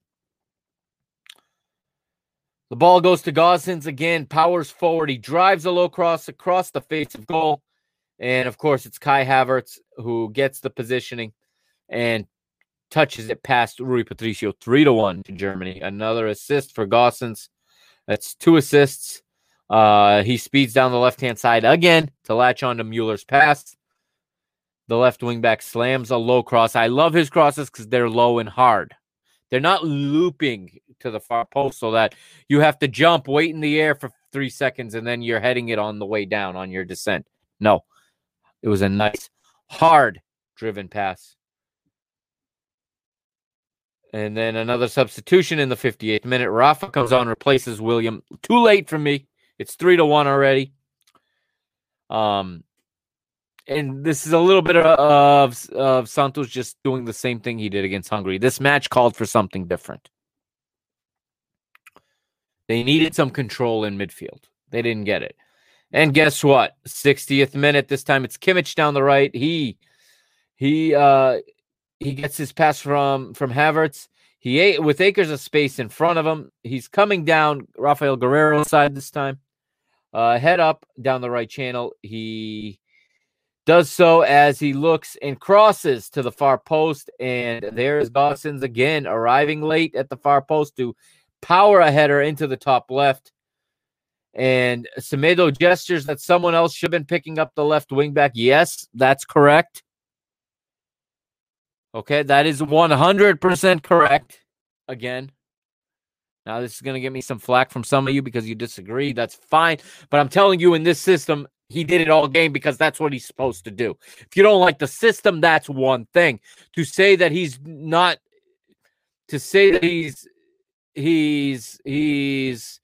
The ball goes to Gosens again, powers forward. He drives a low cross across the face of goal. And of course, it's Kai Havertz who gets the positioning and touches it past Rui Patricio. Three to one to Germany. Another assist for Gosens. That's two assists. Uh, he speeds down the left hand side again to latch on to Mueller's pass. The left wing back slams a low cross. I love his crosses because they're low and hard. They're not looping to the far post so that you have to jump, wait in the air for three seconds, and then you're heading it on the way down on your descent. No, it was a nice, hard driven pass. And then another substitution in the 58th minute. Rafa comes on, replaces William. Too late for me. It's three to one already. Um, and this is a little bit of, of Santos just doing the same thing he did against Hungary. This match called for something different. They needed some control in midfield. They didn't get it. And guess what? 60th minute. This time it's Kimmich down the right. He he uh he gets his pass from from Havertz. He ate with acres of space in front of him. He's coming down Rafael Guerreiro side this time. Uh head up down the right channel. He does so as he looks and crosses to the far post. And there's Gosens again arriving late at the far post to power a header into the top left. And Semedo gestures that someone else should have been picking up the left wing back. Yes, that's correct. Okay, that is 100% correct. Again, now this is going to get me some flack from some of you because you disagree. That's fine. But I'm telling you, in this system, he did it all game because that's what he's supposed to do. If you don't like the system, that's one thing. To say that he's not, to say that he's, he's, he's,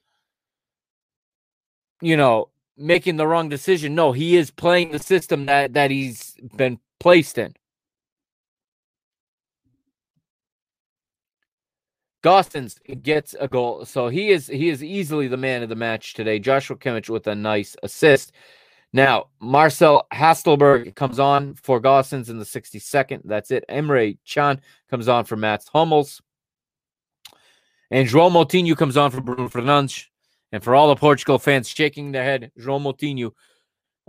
you know, making the wrong decision. No, he is playing the system that that he's been placed in. Gosens gets a goal, so he is he is easily the man of the match today. Joshua Kimmich with a nice assist. Now Marcel Halstenberg comes on for Gosens in the 62nd. That's it. Emre Can comes on for Mats Hummels. And João Moutinho comes on for Bruno Fernandes. And for all the Portugal fans shaking their head, João Moutinho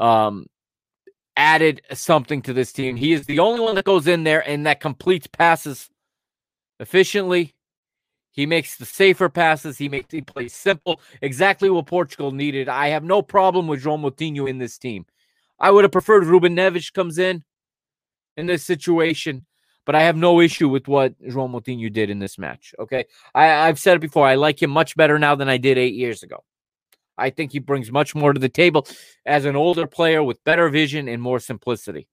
um, added something to this team. He is the only one that goes in there and that completes passes efficiently. He makes the safer passes. He makes he plays simple. Exactly what Portugal needed. I have no problem with João Moutinho in this team. I would have preferred Ruben Neves comes in in this situation. But I have no issue with what João Moutinho did in this match. Okay. I, I've said it before. I like him much better now than I did eight years ago. I think he brings much more to the table as an older player with better vision and more simplicity.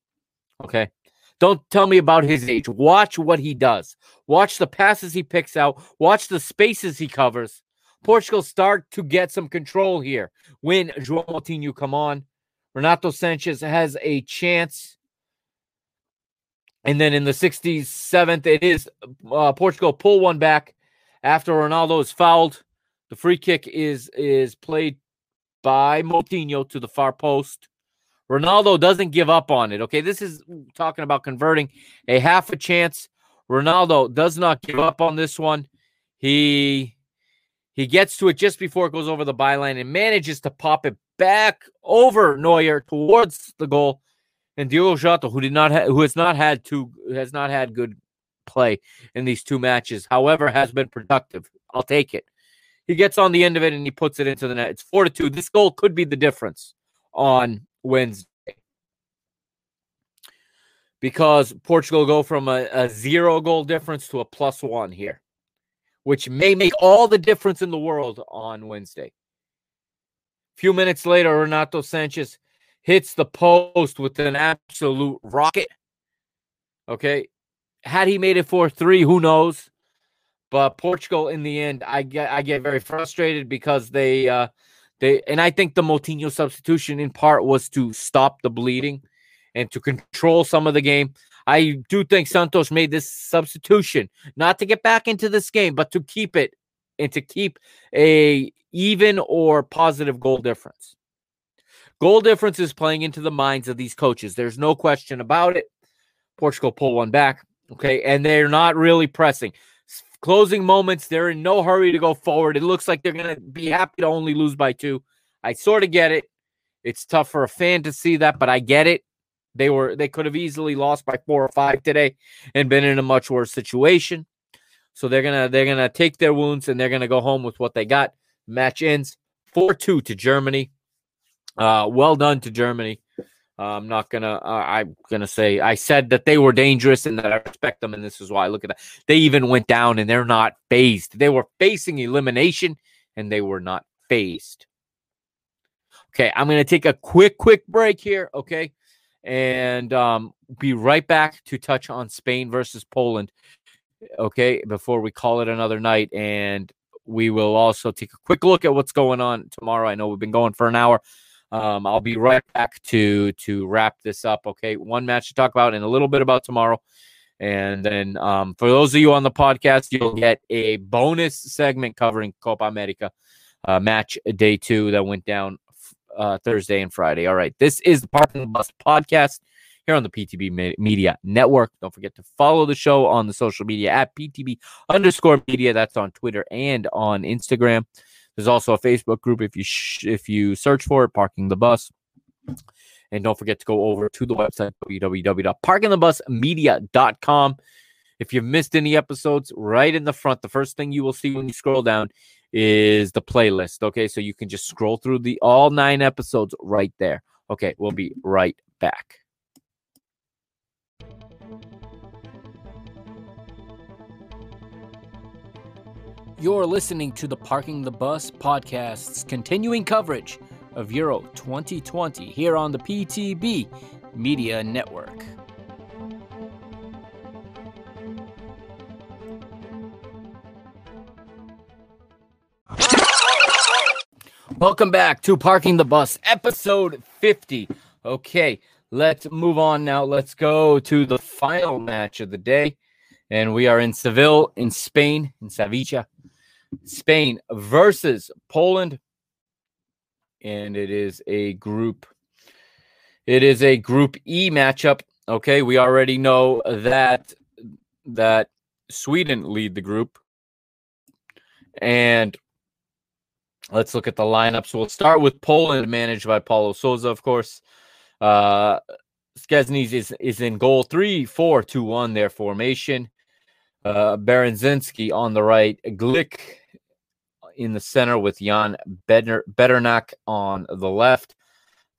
Okay. Don't tell me about his age. Watch what he does. Watch the passes he picks out. Watch the spaces he covers. Portugal start to get some control here when João Moutinho come on. Renato Sanches has a chance and then in the 67th, it is uh, Portugal pull one back after Ronaldo is fouled. The free kick is is played by Moutinho to the far post. Ronaldo doesn't give up on it. Okay, this is talking about converting a half a chance. Ronaldo does not give up on this one. He he gets to it just before it goes over the byline and manages to pop it back over Neuer towards the goal and Diogo Jota, who did not ha- who has not had two has not had good play in these two matches, however, has been productive. I'll take it. He gets on the end of it and he puts it into the net. It's four to two. This goal could be the difference on Wednesday because Portugal go from a, a zero goal difference to a plus one here, which may make all the difference in the world on Wednesday. A few minutes later, Renato Sanches hits the post with an absolute rocket. Okay. Had he made it 4 3, who knows? But Portugal, in the end, I get I get very frustrated because they uh they and I think the Moutinho substitution in part was to stop the bleeding and to control some of the game. I do think Santos made this substitution not to get back into this game, but to keep it and to keep a even or positive goal difference. Goal difference is playing into the minds of these coaches. There's no question about it. Portugal pull one back. Okay. And they're not really pressing. Closing moments, they're in no hurry to go forward. It looks like they're going to be happy to only lose by two. I sort of get it. It's tough for a fan to see that, but I get it. They were they could have easily lost by four or five today and been in a much worse situation. So they're gonna they're gonna take their wounds and they're gonna go home with what they got. Match ends 4-2 to Germany. Uh, well done to Germany. Uh, I'm not gonna. Uh, I'm gonna say I said that they were dangerous and that I respect them, and this is why. Look at that. They even went down, and they're not phased. They were facing elimination, and they were not phased. Okay, I'm gonna take a quick, quick break here. Okay, and um, be right back to touch on Spain versus Poland. Okay, before we call it another night, and we will also take a quick look at what's going on tomorrow. I know we've been going for an hour. Um, I'll be right back to to wrap this up. Okay, one match to talk about and a little bit about tomorrow. And then um, for those of you on the podcast, you'll get a bonus segment covering Copa America uh, match day two that went down uh, Thursday and Friday. All right, this is the Parking the Bus podcast here on the PTB Media Network. Don't forget to follow the show on the social media at PTB underscore media. That's on Twitter and on Instagram. There's also a Facebook group if you sh- if you search for it, Parking the Bus. And don't forget to go over to the website www.parkingthebusmedia.com. If you've missed any episodes, right in the front, the first thing you will see when you scroll down is the playlist. Okay, so you can just scroll through the all nine episodes right there. Okay, we'll be right back. You're listening to the Parking the Bus podcast's continuing coverage of Euro 2020 here on the PTB Media Network. Welcome back to Parking the Bus, episode 50. Okay, let's move on now. Let's go to the final match of the day. And we are in Seville, in Spain, in Sevilla. Spain versus Poland. And it is a group. It is a group E matchup. Okay, we already know that that Sweden lead the group. And let's look at the lineups. We'll start with Poland, managed by Paulo Sousa, of course. Uh Szczesny is is in goal three, four, two, one. Their formation. Uh, Berezinski on the right, Glik in the center with Jan Bedner, Bedernach on the left.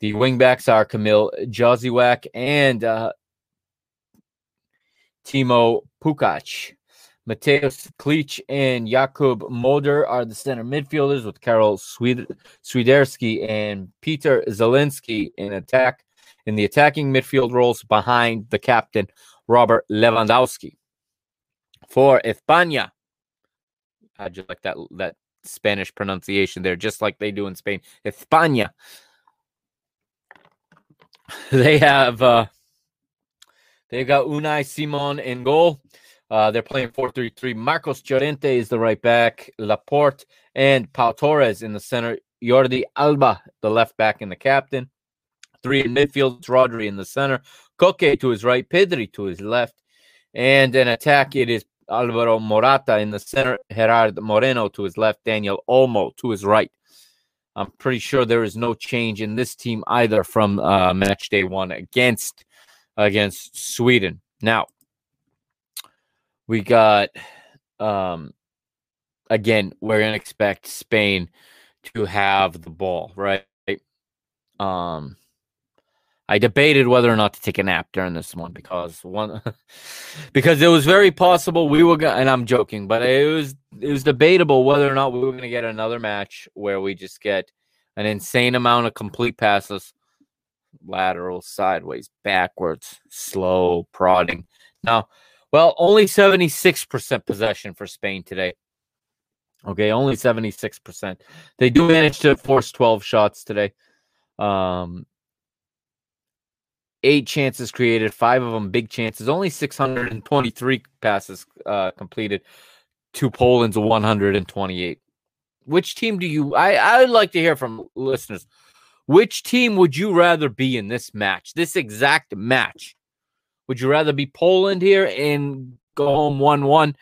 The wingbacks are Kamil Jozwiak and uh, Timo Pukac. Mateusz Klich and Jakub Moder are the center midfielders with Karol Swid- Swiderski and Peter Zielinski in attack in the attacking midfield roles behind the captain Robert Lewandowski. For España, I just like that that Spanish pronunciation there, just like they do in Spain. España. They have uh they've got Unai Simon in goal. Uh, they're playing 4-3-3. Marcos Llorente is the right back, Laporte and Pau Torres in the center, Jordi Alba, the left back and the captain. Three in midfield, Rodri in the center, Koke to his right, Pedri to his left. And an attack, it is Alvaro Morata in the center, Gerard Moreno to his left, Daniel Olmo to his right. I'm pretty sure there is no change in this team either from uh, match day one against against Sweden. Now we got um again we're gonna expect Spain to have the ball, right? Um I debated whether or not to take a nap during this one because one because it was very possible we were gonna and I'm joking, but it was it was debatable whether or not we were gonna get another match where we just get an insane amount of complete passes, lateral, sideways, backwards, slow prodding. Now, well, only 76% possession for Spain today. Okay, only 76%. They do manage to force 12 shots today. Um, eight chances created, five of them big chances, only 623 passes uh, completed to Poland's 128. Which team do you I I would like to hear from listeners. Which team would you rather be in this match? This exact match. Would you rather be Poland here and go home 1-1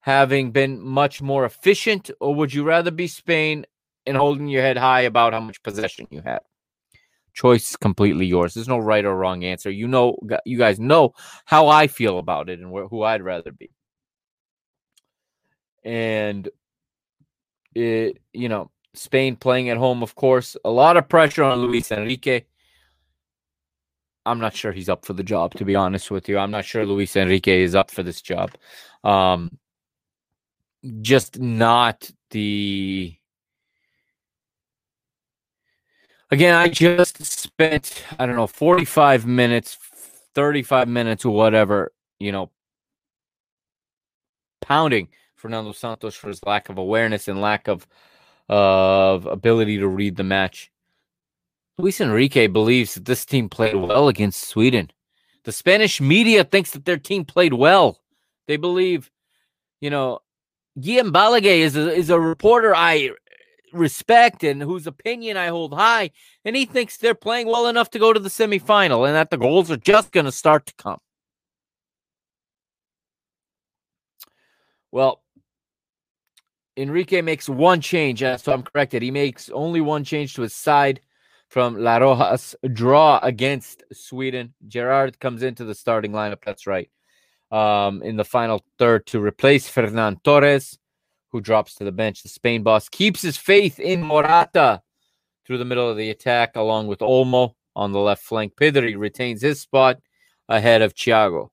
having been much more efficient or would you rather be Spain and holding your head high about how much possession you have? Choice completely yours. There's no right or wrong answer. You know, you guys know how I feel about it and wh- who I'd rather be. And it, you know, Spain playing at home, of course, a lot of pressure on Luis Enrique. I'm not sure he's up for the job, to be honest with you. I'm not sure Luis Enrique is up for this job. Um, just not the Again, I just spent, I don't know, 45 minutes, 35 minutes or whatever, you know, pounding Fernando Santos for his lack of awareness and lack of of ability to read the match. Luis Enrique believes that this team played well against Sweden. The Spanish media thinks that their team played well. They believe, you know, Guillem Balagué is a, is a reporter I respect and whose opinion I hold high, and he thinks they're playing well enough to go to the semifinal and that the goals are just going to start to come. Well, Enrique makes one change, so I'm corrected. He makes only one change to his side from La Roja's draw against Sweden. Gerard comes into the starting lineup. That's right. Um, in the final third to replace Ferran Torres who drops to the bench. The Spain boss keeps his faith in Morata through the middle of the attack, along with Olmo on the left flank. Pedri retains his spot ahead of Thiago.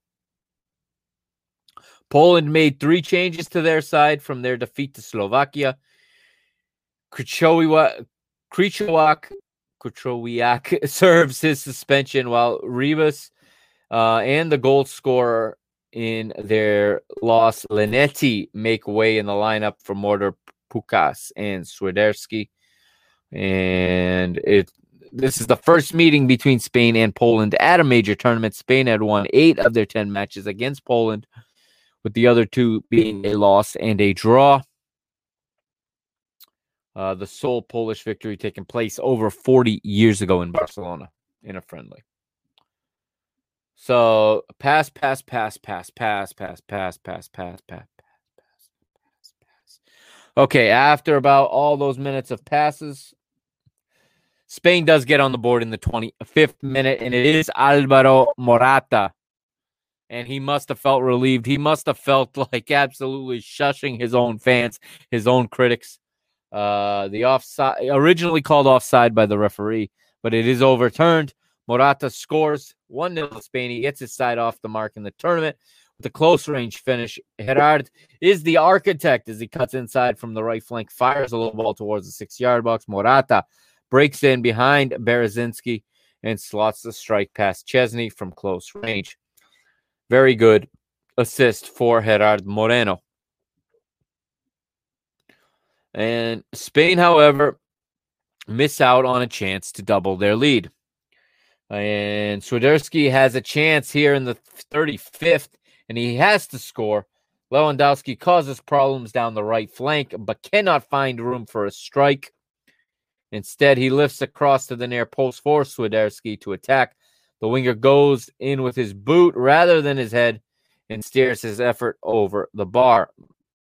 Poland made three changes to their side from their defeat to Slovakia. Krychowiak, Krychowiak serves his suspension while Rybus uh, and the goal scorer in their loss, Linetty, make way in the lineup for Moder Pukas and Swiderski. And it this is the first meeting between Spain and Poland at a major tournament. Spain had won eight of their 10 matches against Poland, with the other two being a loss and a draw. Uh, the sole Polish victory taking place over 40 years ago in Barcelona in a friendly. So pass, pass, pass, pass, pass, pass, pass, pass, pass, pass, pass, pass, pass. Okay, after about all those minutes of passes, Spain does get on the board in the 25th minute, and it is Alvaro Morata. And he must have felt relieved. He must have felt like absolutely shushing his own fans, his own critics. Uh, the offside, originally called offside by the referee, but it is overturned. Morata scores 1 0 Spain. He gets his side off the mark in the tournament with a close range finish. Gerard is the architect as he cuts inside from the right flank, fires a low ball towards the six yard box. Morata breaks in behind Bereszynski and slots the strike past Szczesny from close range. Very good assist for Gerard Moreno. And Spain, however, miss out on a chance to double their lead. And Swiderski has a chance here in the 35th, and he has to score. Lewandowski causes problems down the right flank, but cannot find room for a strike. Instead, he lifts across to the near post for Swiderski to attack. The winger goes in with his boot rather than his head and steers his effort over the bar.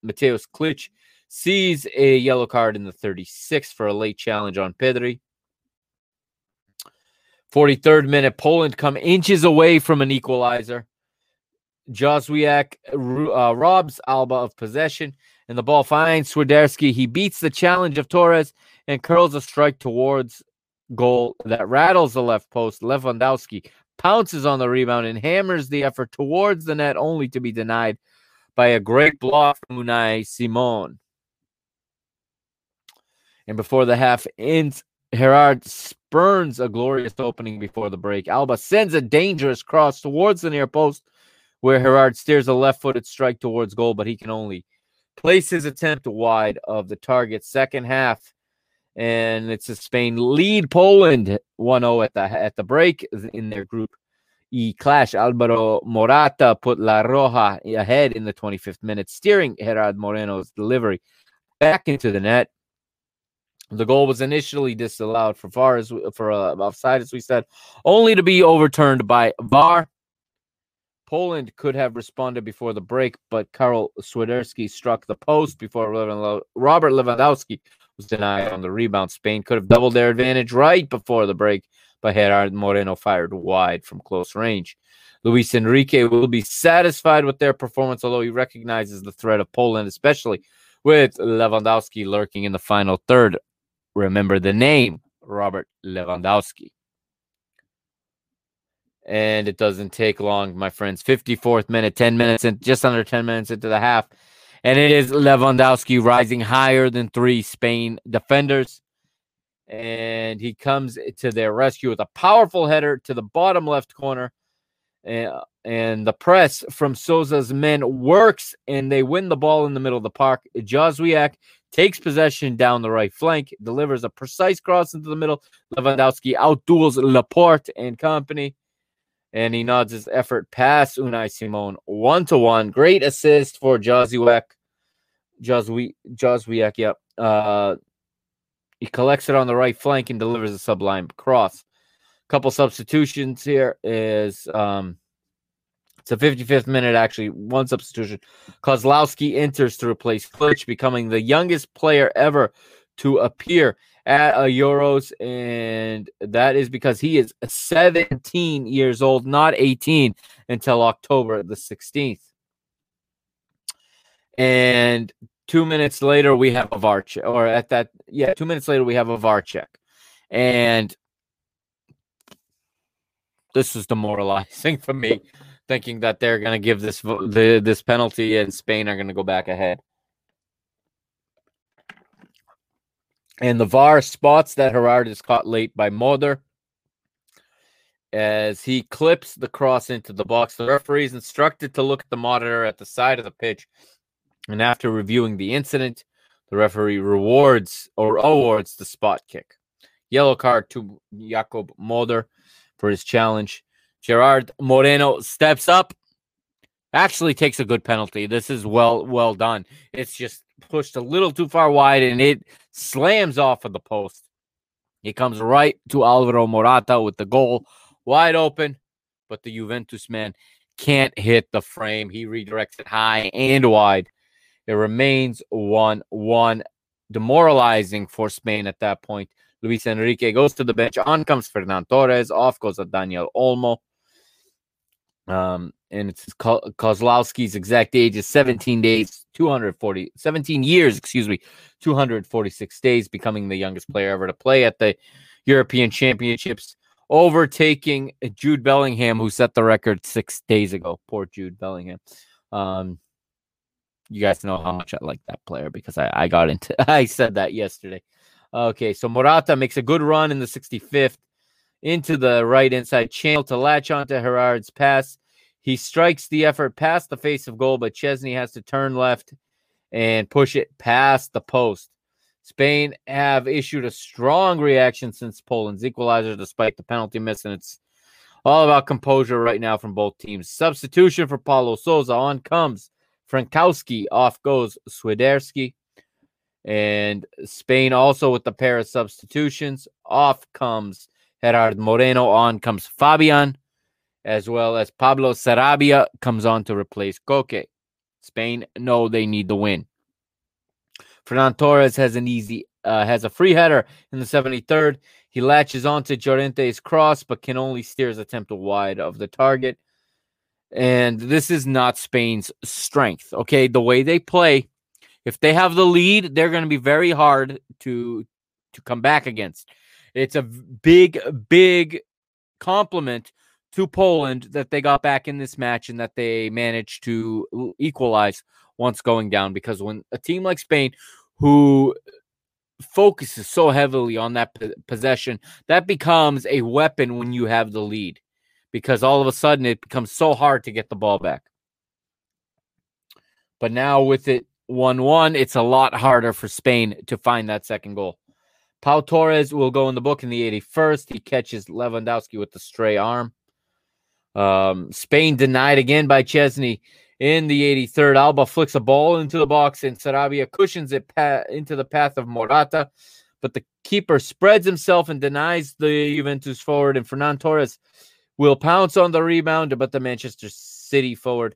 Mateusz Klich sees a yellow card in the 36th for a late challenge on Pedri. 43rd minute, Poland come inches away from an equalizer. Jozwiak uh, robs Alba of possession, and the ball finds Swiderski. He beats the challenge of Torres and curls a strike towards goal that rattles the left post. Lewandowski pounces on the rebound and hammers the effort towards the net, only to be denied by a great block from Unai Simon. And before the half ends, Gerard spurns a glorious opening before the break. Alba sends a dangerous cross towards the near post, where Gerard steers a left footed strike towards goal, but he can only place his attempt wide of the target. Second half, and it's a Spain lead Poland 1-0 at the at the break in their group E clash. Alvaro Morata put La Roja ahead in the 25th minute, steering Gerard Moreno's delivery back into the net. The goal was initially disallowed for far as for uh, offside, as we said, only to be overturned by VAR. Poland could have responded before the break, but Karol Swiderski struck the post before Robert Lewandowski was denied on the rebound. Spain could have doubled their advantage right before the break, but Gerard Moreno fired wide from close range. Luis Enrique will be satisfied with their performance, although he recognizes the threat of Poland, especially with Lewandowski lurking in the final third. Remember the name, Robert Lewandowski. And it doesn't take long, my friends. 54th minute, 10 minutes, and just under 10 minutes into the half. And it is Lewandowski rising higher than three Spain defenders. And he comes to their rescue with a powerful header to the bottom left corner. And, the press from Sousa's men works, and they win the ball in the middle of the park. Jozwiak takes possession down the right flank, delivers a precise cross into the middle. Lewandowski outduels Laporte and company and he nods his effort past Unai Simon one to one. Great assist for Jozwiak. Jozwi Jozwiak, yep. Uh, he collects it on the right flank and delivers a sublime cross. Couple substitutions here is um it's a 55th minute, actually, one substitution. Kozlowski enters to replace Klich, becoming the youngest player ever to appear at a Euros, and that is because he is 17 years old, not 18 until October the 16th. And two minutes later, we have a VAR check, or at that, yeah, two minutes later, we have a VAR check. And this is demoralizing for me. thinking that they're going to give this the, this penalty and Spain are going to go back ahead. And the VAR spots that Gerard is caught late by Moder as he clips the cross into the box. The referee is instructed to look at the monitor at the side of the pitch. And after reviewing the incident, the referee rewards or awards the spot kick. Yellow card to Jakub Moder for his challenge. Gerard Moreno steps up, actually takes a good penalty. This is well well done. It's just pushed a little too far wide and it slams off of the post. He comes right to Alvaro Morata with the goal wide open, but the Juventus man can't hit the frame. He redirects it high and wide. It remains 1 1, demoralizing for Spain at that point. Luis Enrique goes to the bench. On comes Ferran Torres. Off goes a Daniel Olmo. Um, and it's Kozlowski's exact age is 17 days, 240, 17 years, excuse me, 246 days, becoming the youngest player ever to play at the European Championships, overtaking Jude Bellingham, who set the record six days ago. Poor Jude Bellingham. Um, you guys know how much I like that player because I, I got into I said that yesterday. Okay, so Morata makes a good run in the 65th into the right inside channel to latch onto Gerard's pass. He strikes the effort past the face of goal, but Szczesny has to turn left and push it past the post. Spain have issued a strong reaction since Poland's equalizer, despite the penalty miss, and it's all about composure right now from both teams. Substitution for Paulo Sousa. On comes Frankowski. Off goes Swiderski. And Spain also with the pair of substitutions. Off comes Gerard Moreno. On comes Fabian, as well as Pablo Sarabia comes on to replace Koke. Spain know they need the win. Ferran Torres has an easy uh, has a free header in the 73rd. He latches onto Llorente's cross, but can only steer his attempt wide of the target. And this is not Spain's strength. Okay, the way they play, if they have the lead, they're going to be very hard to to come back against. It's a big, big compliment to Poland that they got back in this match and that they managed to equalize once going down. Because when a team like Spain, who focuses so heavily on that possession, that becomes a weapon when you have the lead. Because all of a sudden it becomes so hard to get the ball back. But now with it 1 1, it's a lot harder for Spain to find that second goal. Pau Torres will go in the book in the 81st. He catches Lewandowski with the stray arm. Um, Spain denied again by Szczesny in the 83rd. Alba flicks a ball into the box and Sarabia cushions it pa- into the path of Morata. But the keeper spreads himself and denies the Juventus forward. And Ferran Torres will pounce on the rebound, but the Manchester City forward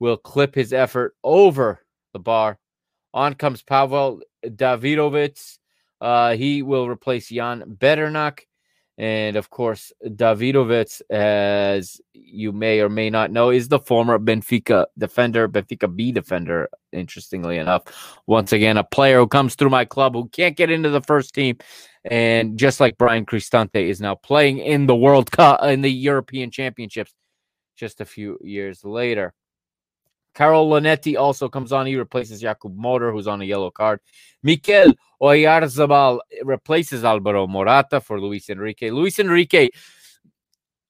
will clip his effort over the bar. On comes Pavel Davidovic. Uh, he will replace Jan Bednarek. And of course, Davidovic, as you may or may not know, is the former Benfica defender, Benfica B defender, interestingly enough. Once again, a player who comes through my club who can't get into the first team. And just like Bryan Cristante is now playing in the World Cup, in the European Championships just a few years later. Karol Linetty also comes on. He replaces Jakub Moder, who's on a yellow card. Mikel Oyarzabal replaces Alvaro Morata for Luis Enrique. Luis Enrique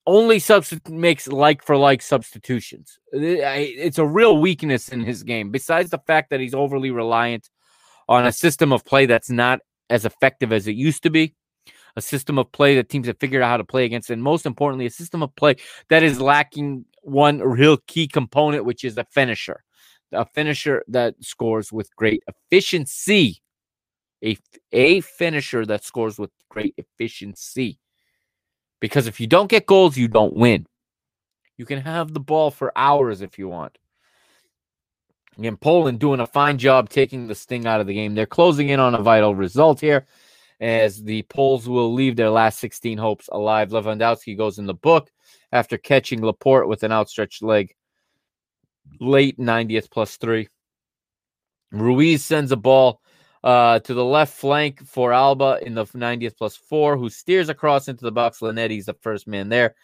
only makes like for like substitutions. It's a real weakness in his game. Besides the fact that he's overly reliant on a system of play that's not as effective as it used to be, a system of play that teams have figured out how to play against, and most importantly, a system of play that is lacking one real key component, which is a finisher. A finisher that scores with great efficiency. A, a finisher that scores with great efficiency. Because if you don't get goals, you don't win. You can have the ball for hours if you want. Again, Poland doing a fine job taking the sting out of the game. They're closing in on a vital result here as the Poles will leave their last 16 hopes alive. Lewandowski goes in the book after catching Laporte with an outstretched leg late 90th plus three. Ruiz sends a ball uh, to the left flank for Alba in the 90th plus four, who steers across into the box. Linetty's the first man there.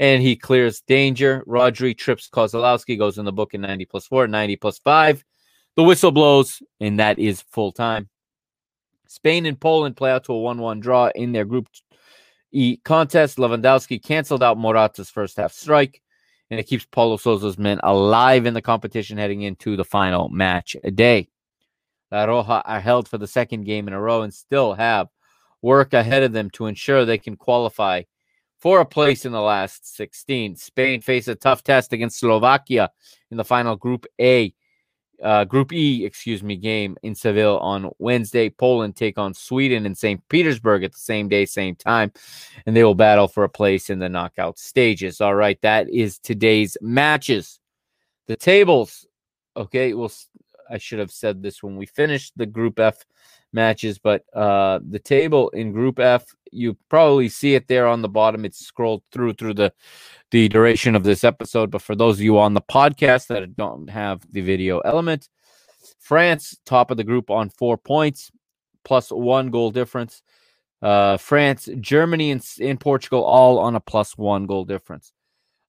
and he clears danger. Rodri trips Kozlowski, goes in the book in 90 plus 4, 90 plus 5. The whistle blows, and that is full time. Spain and Poland play out to a 1 1 draw in their Group contest. Lewandowski canceled out Morata's first half strike, and it keeps Paulo Sousa's men alive in the competition heading into the final match a day. La Roja are held for the second game in a row and still have work ahead of them to ensure they can qualify for a place in the last 16. Spain face a tough test against Slovakia in the final Group A, uh, Group E, excuse me, game in Seville on Wednesday. Poland take on Sweden in St. Petersburg at the same day, same time, and they will battle for a place in the knockout stages. All right, that is today's matches. The tables, okay, well, I should have said this when we finished the Group F matches, but uh, the table in Group F, you probably see it there on the bottom. It's scrolled through through the the duration of this episode. But for those of you on the podcast that don't have the video element, France top of the group on four points, plus one goal difference. Uh, France, Germany, and, and Portugal all on a plus one goal difference.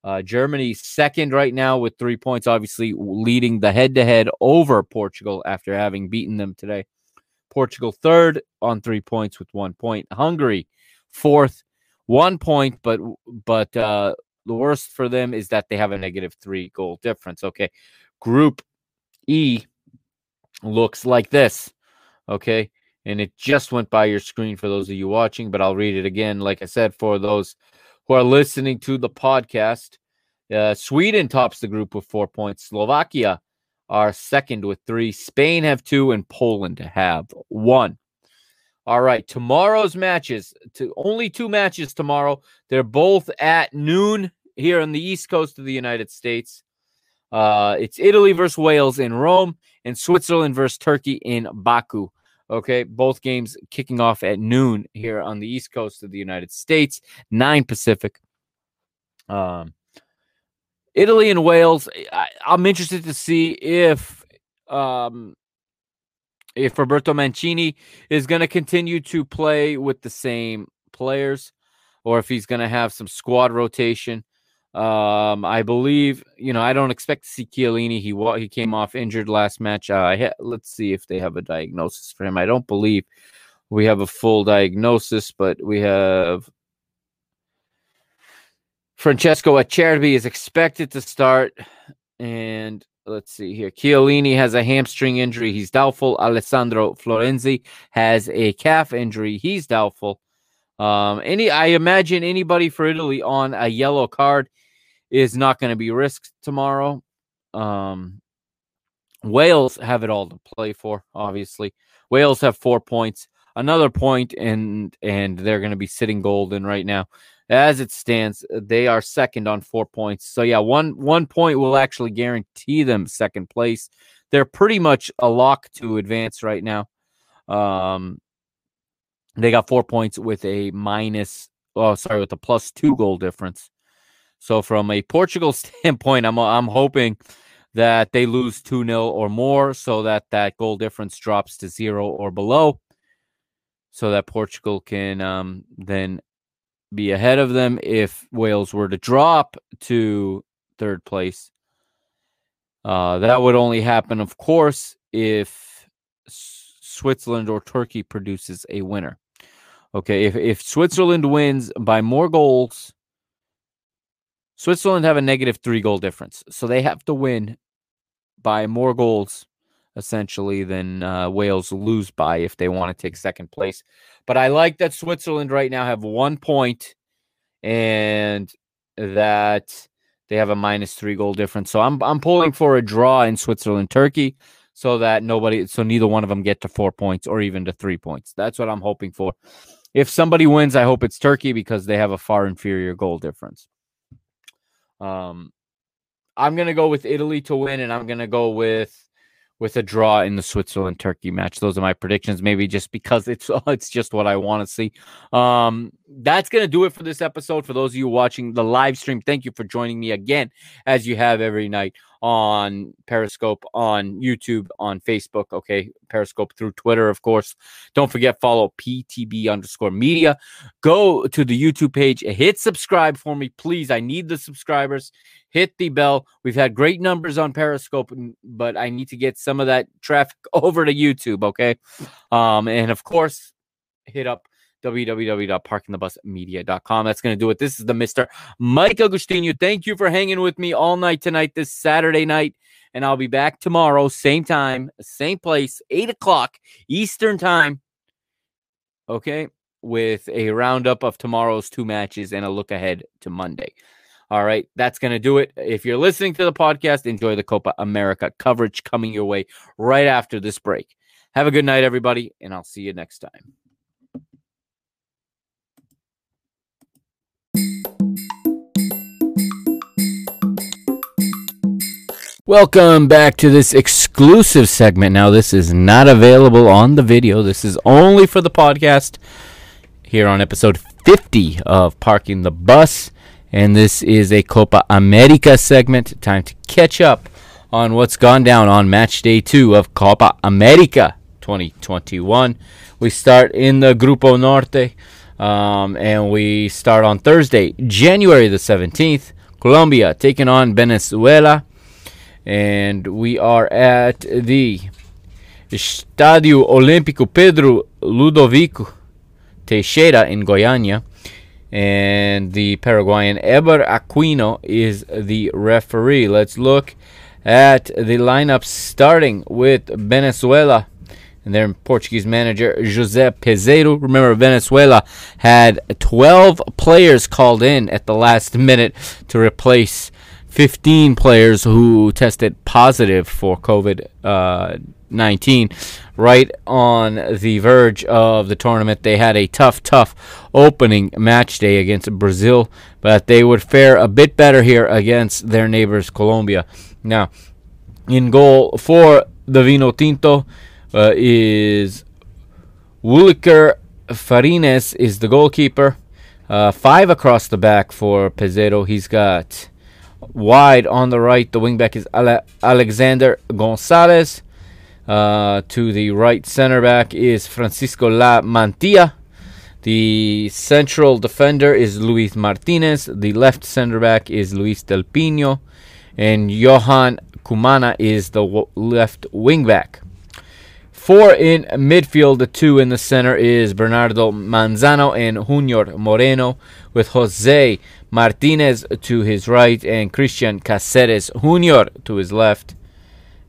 Uh, Germany second right now with three points, obviously leading the head to head over Portugal after having beaten them today. Portugal third on three points with one point. Hungary fourth, one point, but but uh, the worst for them is that they have a negative three goal difference. Okay, Group E looks like this. Okay, and it just went by your screen for those of you watching, but I'll read it again. Like I said, for those who are listening to the podcast, uh, Sweden tops the group with four points. Slovakia are second with three. Spain have two, and Poland have one. All right, tomorrow's matches. To only two matches tomorrow. They're both at noon here on the east coast of the United States. Uh, it's Italy versus Wales in Rome and Switzerland versus Turkey in Baku. Okay, both games kicking off at noon here on the east coast of the United States, nine Pacific. Um, Italy and Wales. I, am interested to see if um, if Roberto Mancini is going to continue to play with the same players, or if he's going to have some squad rotation. Um, I believe you know I don't expect to see Chiellini. He he came off injured last match. Uh, let's see if they have a diagnosis for him. I don't believe we have a full diagnosis, but we have Francesco Acerbi is expected to start. And let's see here. Chiellini has a hamstring injury. He's doubtful. Alessandro Florenzi has a calf injury. He's doubtful. Um, any I imagine anybody for Italy on a yellow card is not going to be risked tomorrow. Um, Wales have it all to play for, obviously. Wales have four points, another point, and and they're going to be sitting golden right now as it stands, uh, they are second on four points. So yeah, one one point will actually guarantee them second place. They're pretty much a lock to advance right now. Um, they got four points with a minus. Oh, sorry, with a plus two goal difference. So from a Portugal standpoint, I'm I'm hoping that they lose 2 0 or more so that that goal difference drops to zero or below so that Portugal can um, then be ahead of them if Wales were to drop to third place. Uh, that would only happen, of course, if Switzerland or Turkey produces a winner. Okay, if, if Switzerland wins by more goals, Switzerland have a negative three goal difference. So they have to win by more goals, essentially, than uh, Wales lose by if they want to take second place. But I like that Switzerland right now have one point and that they have a minus three goal difference. So I'm I'm pulling for a draw in Switzerland Turkey so that nobody so neither one of them get to four points or even to three points. That's what I'm hoping for. If somebody wins, I hope it's Turkey because they have a far inferior goal difference. Um I'm gonna go with Italy to win, and I'm gonna go with with a draw in the Switzerland Turkey match. Those are my predictions. Maybe just because it's it's just what I want to see. Um, that's going to do it for this episode. For those of you watching the live stream, thank you for joining me again, as you have every night on Periscope, on YouTube, on Facebook. Okay. Periscope through Twitter, of course. Don't forget, follow PTB underscore media. Go to the YouTube page, hit subscribe for me, please. I need the subscribers. Hit the bell. We've had great numbers on Periscope, but I need to get some of that traffic over to YouTube. Okay. Um, and of course, hit up www.parkingthebusmedia.com. That's going to do it. This is the Mr. Mike Agustino. Thank you for hanging with me all night tonight, this Saturday night. And I'll be back tomorrow, same time, same place, 8 o'clock Eastern time. Okay. With a roundup of tomorrow's two matches and a look ahead to Monday. All right, that's going to do it. If you're listening to the podcast, enjoy the Copa America coverage coming your way right after this break. Have a good night, everybody, and I'll see you next time. Welcome back to this exclusive segment. Now, this is not available on the video. This is only for the podcast here on episode 50 of Parking the Bus. And this is a Copa America segment. Time to catch up on what's gone down on match day two of Copa America 2021. We start in the Grupo Norte, um, and we start on Thursday, January the 17th. Colombia taking on Venezuela and we are at the Estadio Olímpico Pedro Ludovico Teixeira in Goiânia. And the Paraguayan Eber Aquino is the referee. Let's look at the lineup starting with Venezuela and their Portuguese manager José Peseiro. Remember, Venezuela had 12 players called in at the last minute to replace 15 players who tested positive for COVID uh, 19 right on the verge of the tournament. They had a tough, tough opening match day against Brazil, but they would fare a bit better here against their neighbors, Colombia. Now, in goal for the Vino Tinto uh, is Wuilker Fariñez is the goalkeeper. Uh, five across the back for Peseiro. He's got Wide on the right, the wingback is Ale- Alexander Gonzalez. Uh, to the right center back is Francisco La Mantilla. The central defender is Luis Martinez. The left center back is Luis Del Pino. And Johan Kumana is the left wingback. Four in midfield, the two in the center is Bernardo Manzano and Junior Moreno, with Jose Martinez to his right and Christian Caceres Jr. to his left.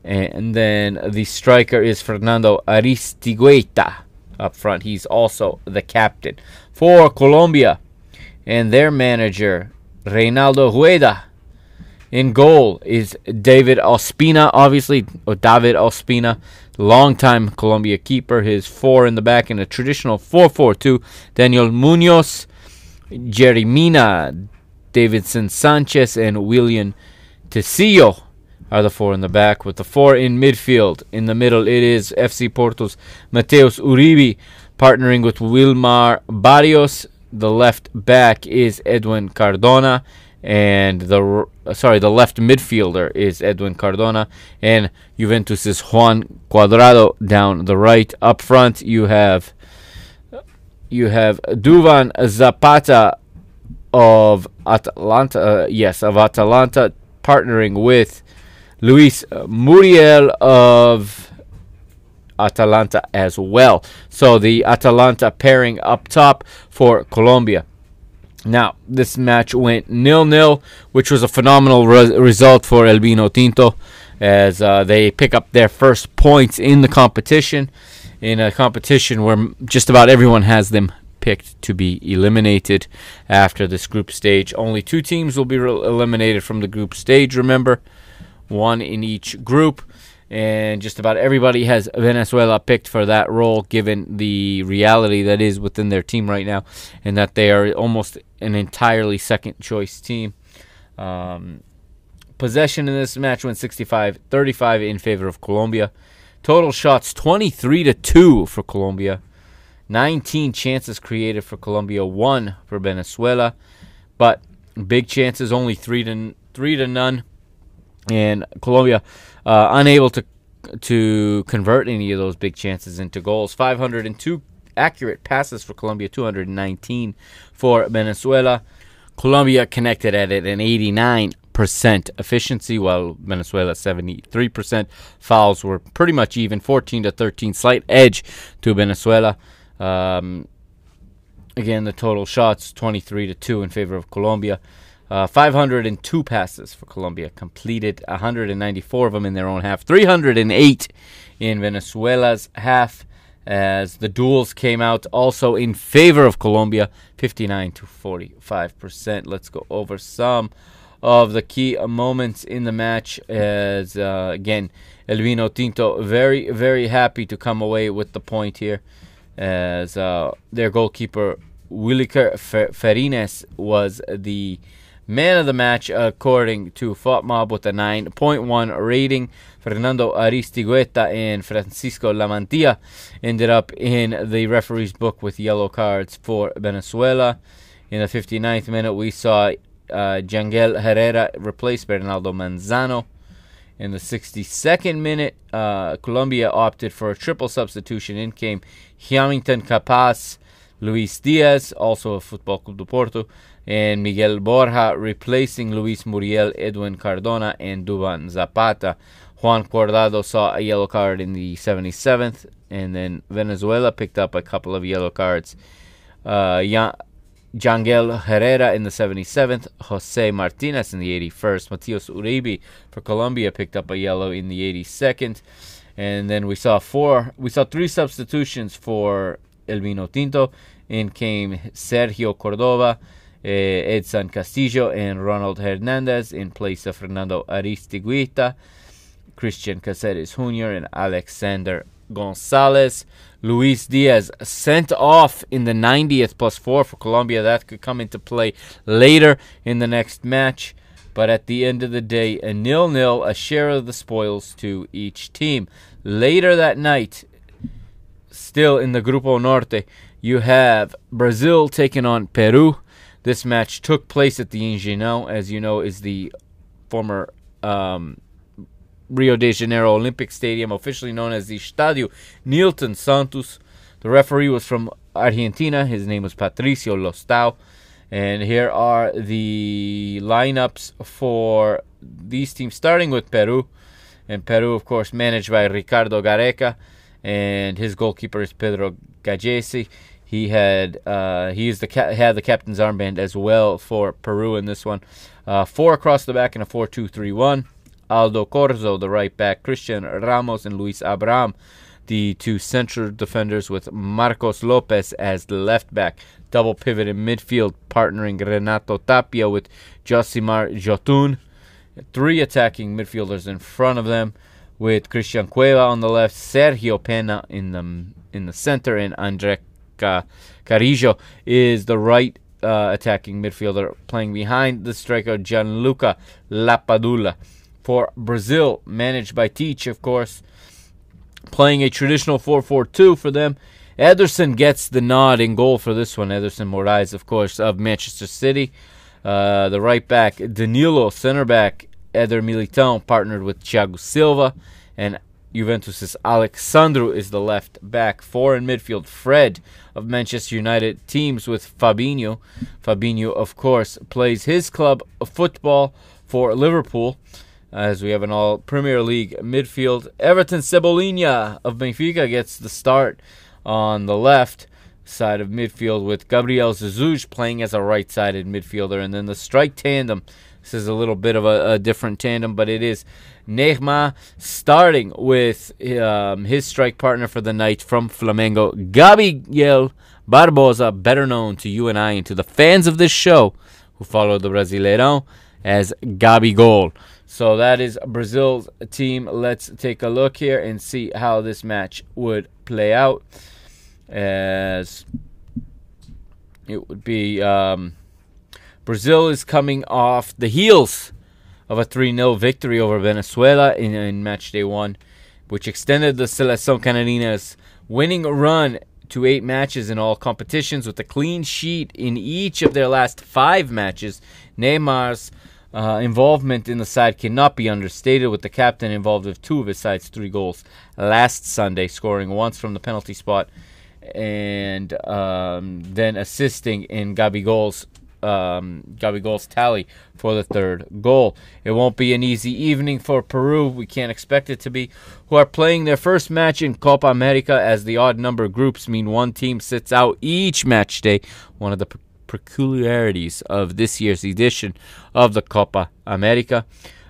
And then the striker is Fernando Aristigueta up front. He's also the captain. For Colombia and their manager, Reinaldo Rueda. In goal is David Ospina, obviously, or David Ospina, longtime Colombia keeper. His four in the back in a traditional 4 4 2. Daniel Munoz, Yerry Mina, Davinson Sanchez, and William Tesillo are the four in the back, with the four in midfield. In the middle, it is FC Porto's Mateus Uribe partnering with Wilmar Barrios. The left back is Edwin Cardona, and the sorry, the left midfielder is Edwin Cardona, and Juventus's Juan Cuadrado down the right. Up front, you have you have Duvan Zapata of Atalanta, uh, yes, of Atalanta, partnering with Luis Muriel of Atalanta as well. So the Atalanta pairing up top for Colombia. Now, this match went nil nil, which was a phenomenal re- result for El Vino Tinto as uh, they pick up their first points in the competition. In a competition where just about everyone has them picked to be eliminated after this group stage. Only two teams will be re- eliminated from the group stage, remember, one in each group. And just about everybody has Venezuela picked for that role, given the reality that is within their team right now, and that they are almost an entirely second choice team. Um, possession in this match went 65 35 in favor of Colombia. Total shots 23 to 2 for Colombia 19 chances created for Colombia, one for Venezuela, but big chances only three to three to none, and Colombia uh, unable to to convert any of those big chances into goals. 502 accurate passes for Colombia, 219 for Venezuela. Colombia connected at it an 89 percent efficiency, while Venezuela 73%. Fouls were pretty much even, 14 to 13, slight edge to Venezuela. Um, again, the total shots 23 to 2 in favor of Colombia. Uh, 502 passes for Colombia, completed 194 of them in their own half, 308 in Venezuela's half. As the duels came out also in favor of Colombia, 59 to 45 percent. Let's go over some of the key moments in the match. As uh, again, El Vino Tinto very very happy to come away with the point here, as uh, their goalkeeper Wuilker Fariñez was the man of the match according to FotMob with a 9.1 rating. Fernando Aristigueta and Francisco Lamantia ended up in the referee's book with yellow cards for Venezuela. In the 59th minute, we saw uh, Jangel Herrera replaced Bernardo Manzano. In the 62nd minute, uh, Colombia opted for a triple substitution. In came Hamilton Capaz, Luis Diaz, also of Football Club de Porto, and Miguel Borja, replacing Luis Muriel, Edwin Cardona, and Duvan Zapata. Juan Cuadrado saw a yellow card in the 77th, and then Venezuela picked up a couple of yellow cards. Uh, Jangel Herrera in the 77th, Jose Martinez in the 81st, Mateus Uribe for Colombia picked up a yellow in the 82nd, and then we saw four, we saw three substitutions for El Vino Tinto. In came Sergio Cordova, eh, Edson Castillo, and Ronald Hernandez in place of Fernando Aristigueta, Christian Caceres Jr., and Alexander Gonzalez. Luis Diaz sent off in the 90th plus four for Colombia. That could come into play later in the next match. But at the end of the day, a nil nil, a share of the spoils to each team. Later that night, still in the Grupo Norte, you have Brazil taking on Peru. This match took place at the Engenhão, as you know, is the former um, Rio de Janeiro Olympic Stadium, officially known as the Estadio Nilton Santos. The referee was from Argentina. His name was Patricio Lostau. And here are the lineups for these teams, starting with Peru. And Peru, of course, managed by Ricardo Gareca. And his goalkeeper is Pedro Gallese. He had uh, he the ca- had the captain's armband as well for Peru in this one. Uh, four across the back in a four-two-three-one. Aldo Corzo, the right back, Christian Ramos, and Luis Abram, the two central defenders, with Marcos Lopez as the left back. Double pivot in midfield, partnering Renato Tapia with Josimar Yotun. Three attacking midfielders in front of them, with Christian Cueva on the left, Sergio Pena in the in the center, and Andre Carrillo is the right uh, attacking midfielder, playing behind the striker Gianluca Lapadula for Brazil, managed by Tite, of course, playing a traditional 4 4 2 for them. Ederson gets the nod in goal for this one. Ederson Moraes, of course, of Manchester City. Uh, the right back, Danilo, center back, Eder Militão, partnered with Thiago Silva. And Juventus' Alex Sandro is the left back. Four in midfield, Fred of Manchester United teams with Fabinho. Fabinho, of course, plays his club football for Liverpool as we have an all Premier League midfield. Everton Cebolinha of Benfica gets the start on the left side of midfield with Gabriel Jesus playing as a right sided midfielder. And then the strike tandem. This is a little bit of a, a different tandem, but it is Neymar starting with um, his strike partner for the night from Flamengo, Gabriel Barbosa, better known to you and I and to the fans of this show who follow the Brasileirão as Gabigol. So that is Brazil's team. Let's take a look here and see how this match would play out. As it would be um, Brazil is coming off the heels of a 3 0 victory over Venezuela in, in match day one, which extended the Seleção Canarinha's winning run to eight matches in all competitions with a clean sheet in each of their last five matches. Neymar's uh, involvement in the side cannot be understated, with the captain involved with two of his side's three goals last Sunday, scoring once from the penalty spot and um, then assisting in Gabigol's um, Gabigol's tally for the third goal. It won't be an easy evening for Peru. We can't expect it to be. Who are playing their first match in Copa America as the odd number groups mean one team sits out each match day. One of the peculiarities of this year's edition of the Copa America.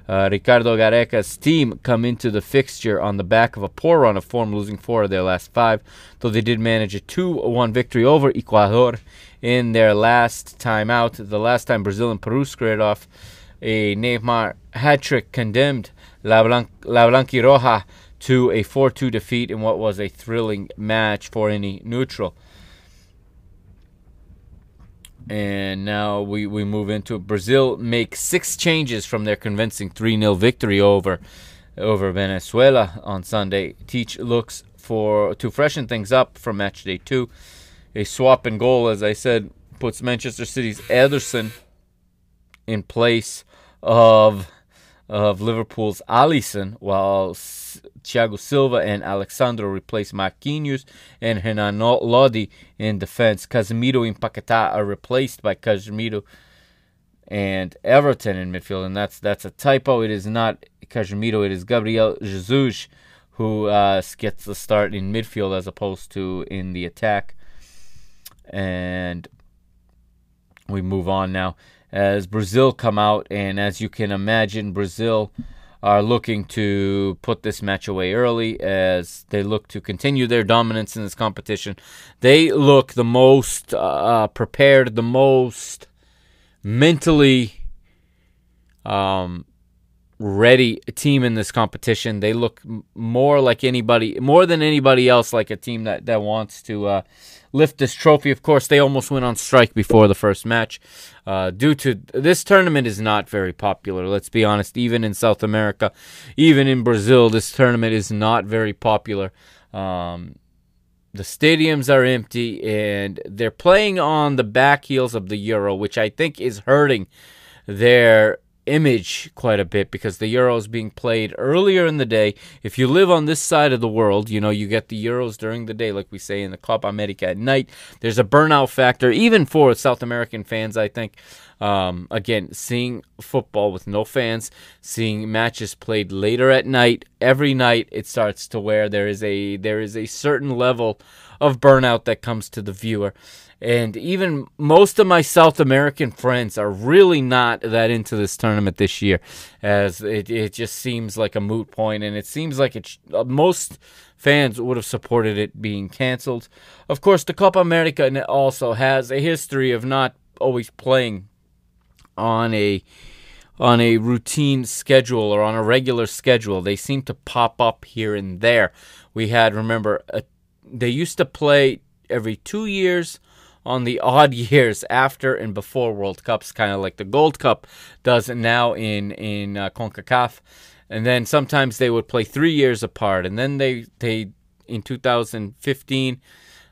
Uh, Ricardo Gareca's team come into the fixture on the back of a poor run of form, losing four of their last five, though they did manage a 2 1 victory over Ecuador in their last time out. The last time Brazil and Peru squared off, a Neymar hat trick condemned La, Blanc- La Blanquiroja to a 4 2 defeat in what was a thrilling match for any neutral. And now we, we move into Brazil make six changes from their convincing 3 0 victory over over Venezuela on Sunday. Tite looks for to freshen things up for match day two. A swap and goal, as I said, puts Manchester City's Ederson in place of of Liverpool's Alisson, while Thiago Silva and Alex Sandro replace Marquinhos and Renan Lodi in defense. Casemiro and Paquetá are replaced by Casemiro and Everton in midfield, and that's that's a typo. It is not Casemiro, it is Gabriel Jesus who uh, gets the start in midfield as opposed to in the attack. And we move on now as Brazil come out, and as you can imagine, Brazil are looking to put this match away early as they look to continue their dominance in this competition. They look the most uh, prepared, the most mentally um, ready team in this competition. They look more like anybody, more than anybody else, like a team that that wants to uh, lift this trophy. Of course, they almost went on strike before the first match, uh, due to this tournament is not very popular. Let's be honest. Even in South America, even in Brazil, this tournament is not very popular. Um, the stadiums are empty, and they're playing on the back heels of the Euro, which I think is hurting their image quite a bit because the Euros being played earlier in the day. If you live on this side of the world, you know, you get the Euros during the day, like we say in the Copa America at night. There's a burnout factor, even for South American fans, I think. Um, again, seeing football with no fans, seeing matches played later at night, every night it starts to where there is a there is a certain level of burnout that comes to the viewer. And even most of my South American friends are really not that into this tournament this year, as it, it just seems like a moot point, and it seems like it uh, most fans would have supported it being canceled. Of course, the Copa America also has a history of not always playing on a on a routine schedule or on a regular schedule. They seem to pop up here and there. We had remember a, they used to play every two years on the odd years after and before World Cups, kind of like the Gold Cup does now in in uh, Concacaf. And then sometimes they would play three years apart, and then they they in 2015.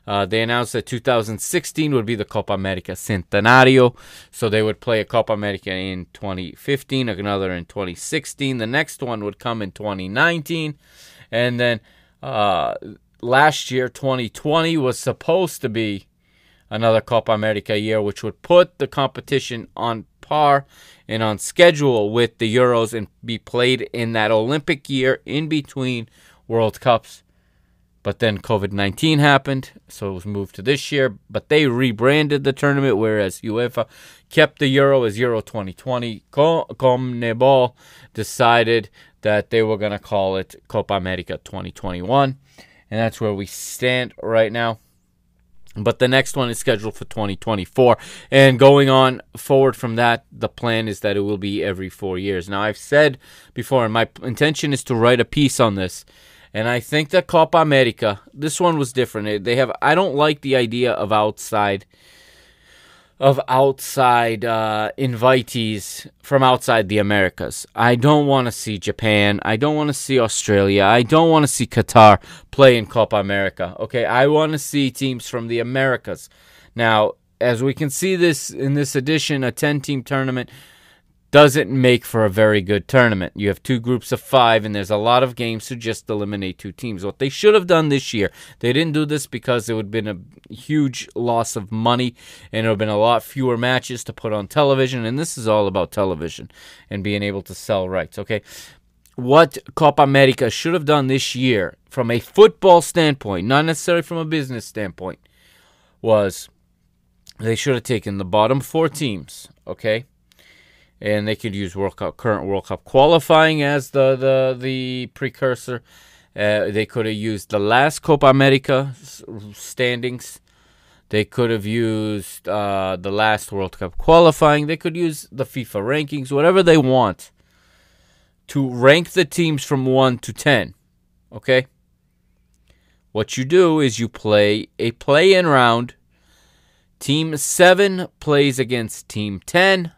Uh, they announced that 2016 would be the Copa America Centenario. So they would play a Copa America in 2015, another in 2016. The next one would come in 2019. And then uh, last year, 2020, was supposed to be another Copa America year, which would put the competition on par and on schedule with the Euros and be played in that Olympic year in between World Cups. But then COVID 19 happened, so it was moved to this year. But they rebranded the tournament, whereas UEFA kept the Euro as Euro 2020. CONMEBOL decided that they were going to call it Copa America 2021. And that's where we stand right now. But the next one is scheduled for 2024. And going on forward from that, the plan is that it will be every four years. Now, I've said before, and my intention is to write a piece on this. And I think that Copa America, this one was different. They have, I don't like the idea of outside of outside uh, invitees from outside the Americas. I don't want to see Japan. I don't want to see Australia. I don't want to see Qatar play in Copa America. Okay, I want to see teams from the Americas. Now, as we can see this in this edition, a 10 team tournament doesn't make for a very good tournament. You have two groups of five, and there's a lot of games to just eliminate two teams. What they should have done this year, they didn't do this because it would have been a huge loss of money, and it would have been a lot fewer matches to put on television. And this is all about television and being able to sell rights. Okay, what Copa America should have done this year, from a football standpoint, not necessarily from a business standpoint, was they should have taken the bottom four teams. Okay and they could use World Cup current World Cup qualifying as the the the precursor. Uh, they could have used the last Copa America standings. They could have used uh, the last World Cup qualifying. They could use the FIFA rankings, whatever they want, to rank the teams from 1 to 10. Okay? What you do is you play a play in round. Team 7 plays against Team 10.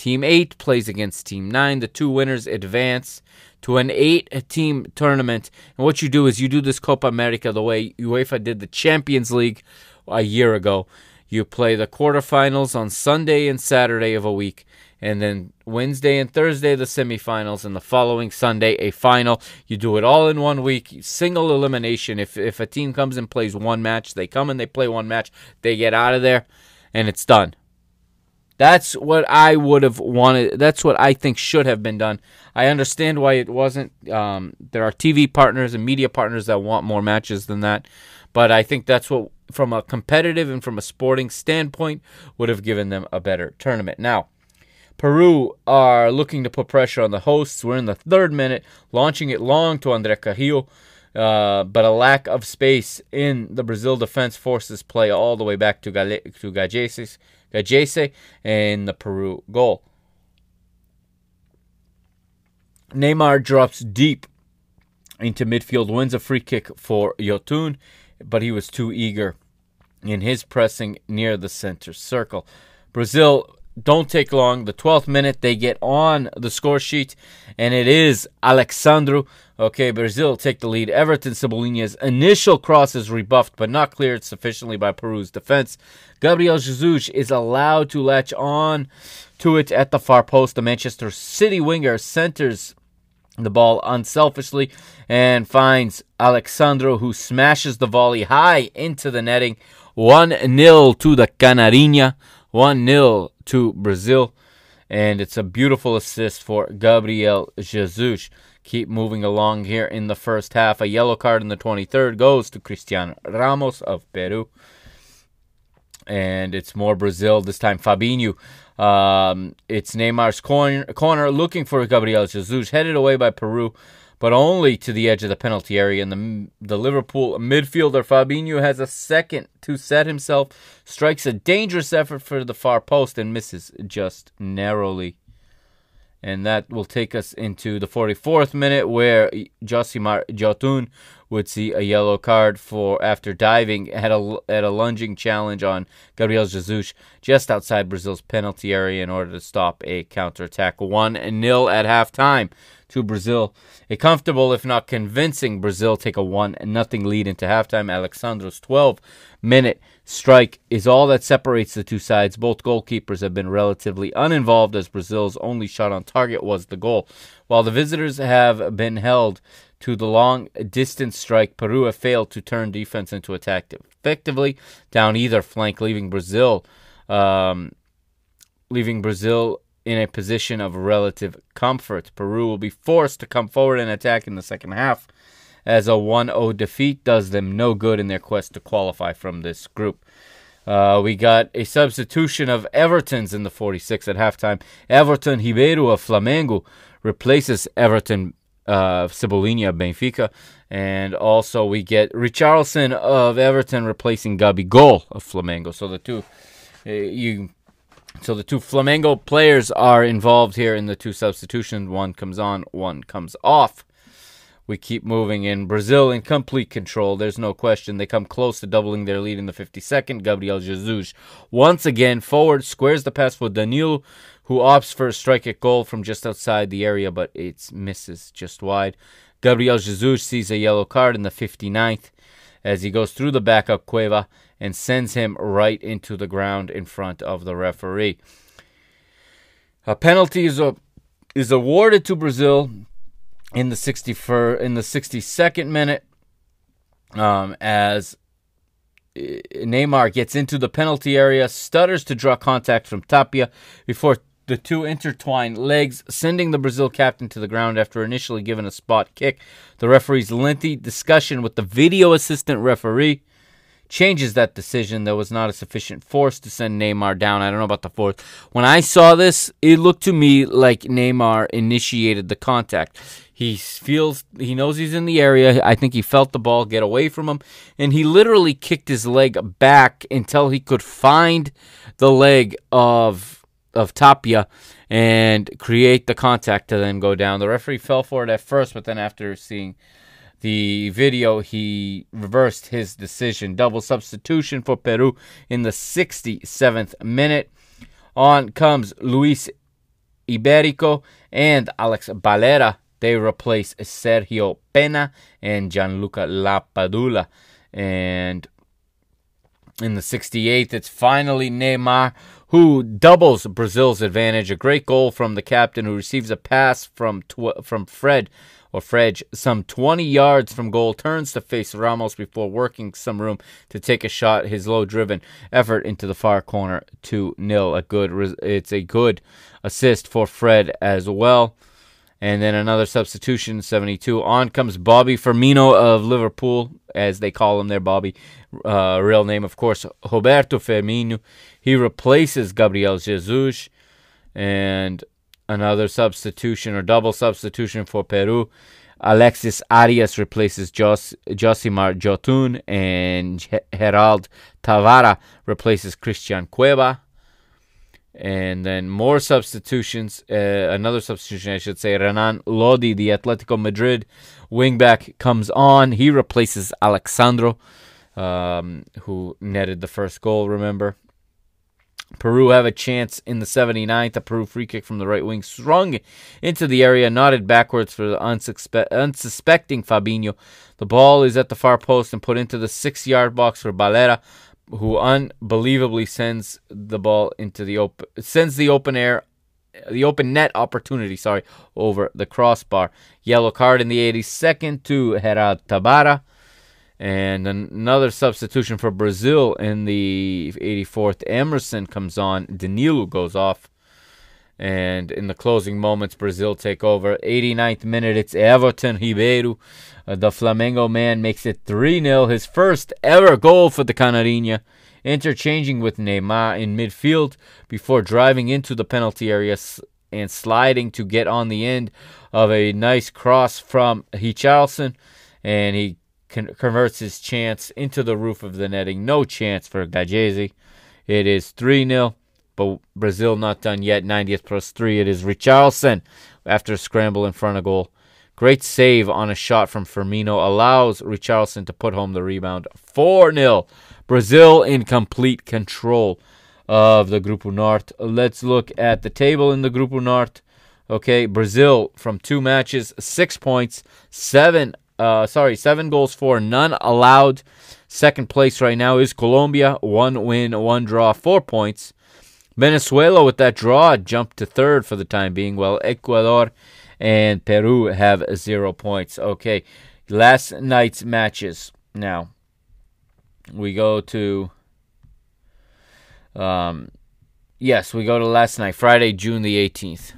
Team 8 plays against Team 9. The two winners advance to an eight team tournament. And what you do is you do this Copa America the way UEFA did the Champions League a year ago. You play the quarterfinals on Sunday and Saturday of a week, and then Wednesday and Thursday the semifinals, and the following Sunday a final. You do it all in one week, single elimination. If if a team comes and plays one match, they come and they play one match, they get out of there, and it's done. That's what I would have wanted. That's what I think should have been done. I understand why it wasn't. Um, there are TV partners and media partners that want more matches than that, but I think that's what, from a competitive and from a sporting standpoint, would have given them a better tournament. Now, Peru are looking to put pressure on the hosts. We're in the third minute, launching it long to Andre Carrillo. Uh, but a lack of space in the Brazil defense forces play all the way back to, Gale- to Gallese and the Peru goal. Neymar drops deep into midfield, wins a free kick for Yotun, but he was too eager in his pressing near the center circle. Brazil don't take long. The 12th minute, they get on the score sheet, and it is Alex Sandro. Okay, Brazil take the lead. Everton Cebolinha's initial cross is rebuffed, but not cleared sufficiently by Peru's defense. Gabriel Jesus is allowed to latch on to it at the far post. The Manchester City winger centers the ball unselfishly and finds Alex Sandro, who smashes the volley high into the netting. 1 0 to the Canarinha. 1 0 to Brazil. And it's a beautiful assist for Gabriel Jesus. Keep moving along here in the first half. A yellow card in the 23rd goes to Cristian Ramos of Peru. And it's more Brazil, this time Fabinho. Um, it's Neymar's corner, corner looking for Gabriel Jesus, headed away by Peru but only to the edge of the penalty area. And the, the Liverpool midfielder Fabinho has a second to set himself, strikes a dangerous effort for the far post, and misses just narrowly. And that will take us into the 44th minute where Josimar Yotun would see a yellow card for after diving at a, at a lunging challenge on Gabriel Jesus just outside Brazil's penalty area in order to stop a counterattack. 1 0 at halftime to Brazil. A comfortable, if not convincing, Brazil take a 1 and nothing lead into halftime. Alex Sandro's 12 minute strike is all that separates the two sides. Both goalkeepers have been relatively uninvolved as Brazil's only shot on target was the goal. While the visitors have been held to the long distance strike, Peru have failed to turn defense into attack effectively down either flank, leaving Brazil um, leaving Brazil in a position of relative comfort. Peru will be forced to come forward and attack in the second half, as a 1 0 defeat does them no good in their quest to qualify from this group. Uh, we got a substitution of Everton's in the 46 at halftime. Everton Ribeiro of Flamengo replaces Everton uh, Benfica. And also we get Richarlison of Everton replacing Gabigol of Flamengo. So the two, uh, you so the two Flamengo players are involved here in the two substitutions. One comes on, one comes off. we keep moving in. Brazil in complete control. There's no question. They come close to doubling their lead in the 52nd. Gabriel Jesus once again forward squares the pass for Danilo, who opts for a strike at goal from just outside the area, but it misses just wide. Gabriel Jesus sees a yellow card in the 59th as he goes through the backup Cueva and sends him right into the ground in front of the referee. A penalty is, a, is awarded to Brazil in the 61st in the 62nd minute um, as uh, Neymar gets into the penalty area, stutters to draw contact from Tapia before the two intertwine legs, sending the Brazil captain to the ground after initially giving a spot kick. The referee's lengthy discussion with the video assistant referee changes that decision. There was not a sufficient force to send Neymar down. I don't know about the fourth. When I saw this, it looked to me like Neymar initiated the contact. He feels he knows he's in the area. I think he felt the ball get away from him, and he literally kicked his leg back until he could find the leg of of Tapia and create the contact to then go down. The referee fell for it at first, but then after seeing the video, he reversed his decision. Double substitution for Peru in the 67th minute. On comes Luis Iberico and Alex Valera. They replace Sergio Pena and Gianluca Lapadula. And in the 68th, it's finally Neymar who doubles Brazil's advantage. A great goal from the captain who receives a pass from tw- from Fred or Fred, some 20 yards from goal, turns to face Ramos before working some room to take a shot. His low-driven effort into the far corner, 2 0. A good, it's a good assist for Fred as well. And then another substitution, 72. On comes Bobby Firmino of Liverpool, as they call him there, Bobby. Uh, real name, of course, Roberto Firmino. He replaces Gabriel Jesus. And another substitution or double substitution for Peru. Alexis Arias replaces Jos- Josimar Yotun, and Gerald Tavara replaces Christian Cueva. And then more substitutions. Uh, another substitution, I should say. Renan Lodi, the Atletico Madrid wingback, comes on. He replaces Alex Sandro, um, who netted the first goal, remember. Peru have a chance in the 79th. A Peru free kick from the right wing, strung into the area, nodded backwards for the unsuspe- unsuspecting Fabinho. The ball is at the far post and put into the six yard box for Valera, who unbelievably sends the ball into the open, sends the open air, the open net opportunity, sorry, over the crossbar. Yellow card in the 82nd to Gerald Tavara. And another substitution for Brazil in the 84th. Emerson comes on. Danilo goes off. And in the closing moments, Brazil take over. 89th minute, it's Everton Ribeiro. Uh, the Flamengo man makes it 3 0. His first ever goal for the Canarinha. Interchanging with Neymar in midfield before driving into the penalty area and sliding to get on the end of a nice cross from Richarlison. And he con- converts his chance into the roof of the netting. No chance for Gallese. It is 3 0, but Brazil not done yet. 90th plus 3. It is Richarlison after a scramble in front of goal. Great save on a shot from Firmino allows Richarlison to put home the rebound. 4 0. Brazil in complete control of the Grupo Norte. Let's look at the table in the Grupo Norte. Okay, Brazil from two matches, six points, seven uh, sorry, seven goals for, none allowed. Second place right now is Colombia, one win, one draw, four points. Venezuela with that draw jumped to third for the time being, while Ecuador and Peru have zero points. Okay, last night's matches. Now we go to um, yes, we go to last night, Friday, June the 18th.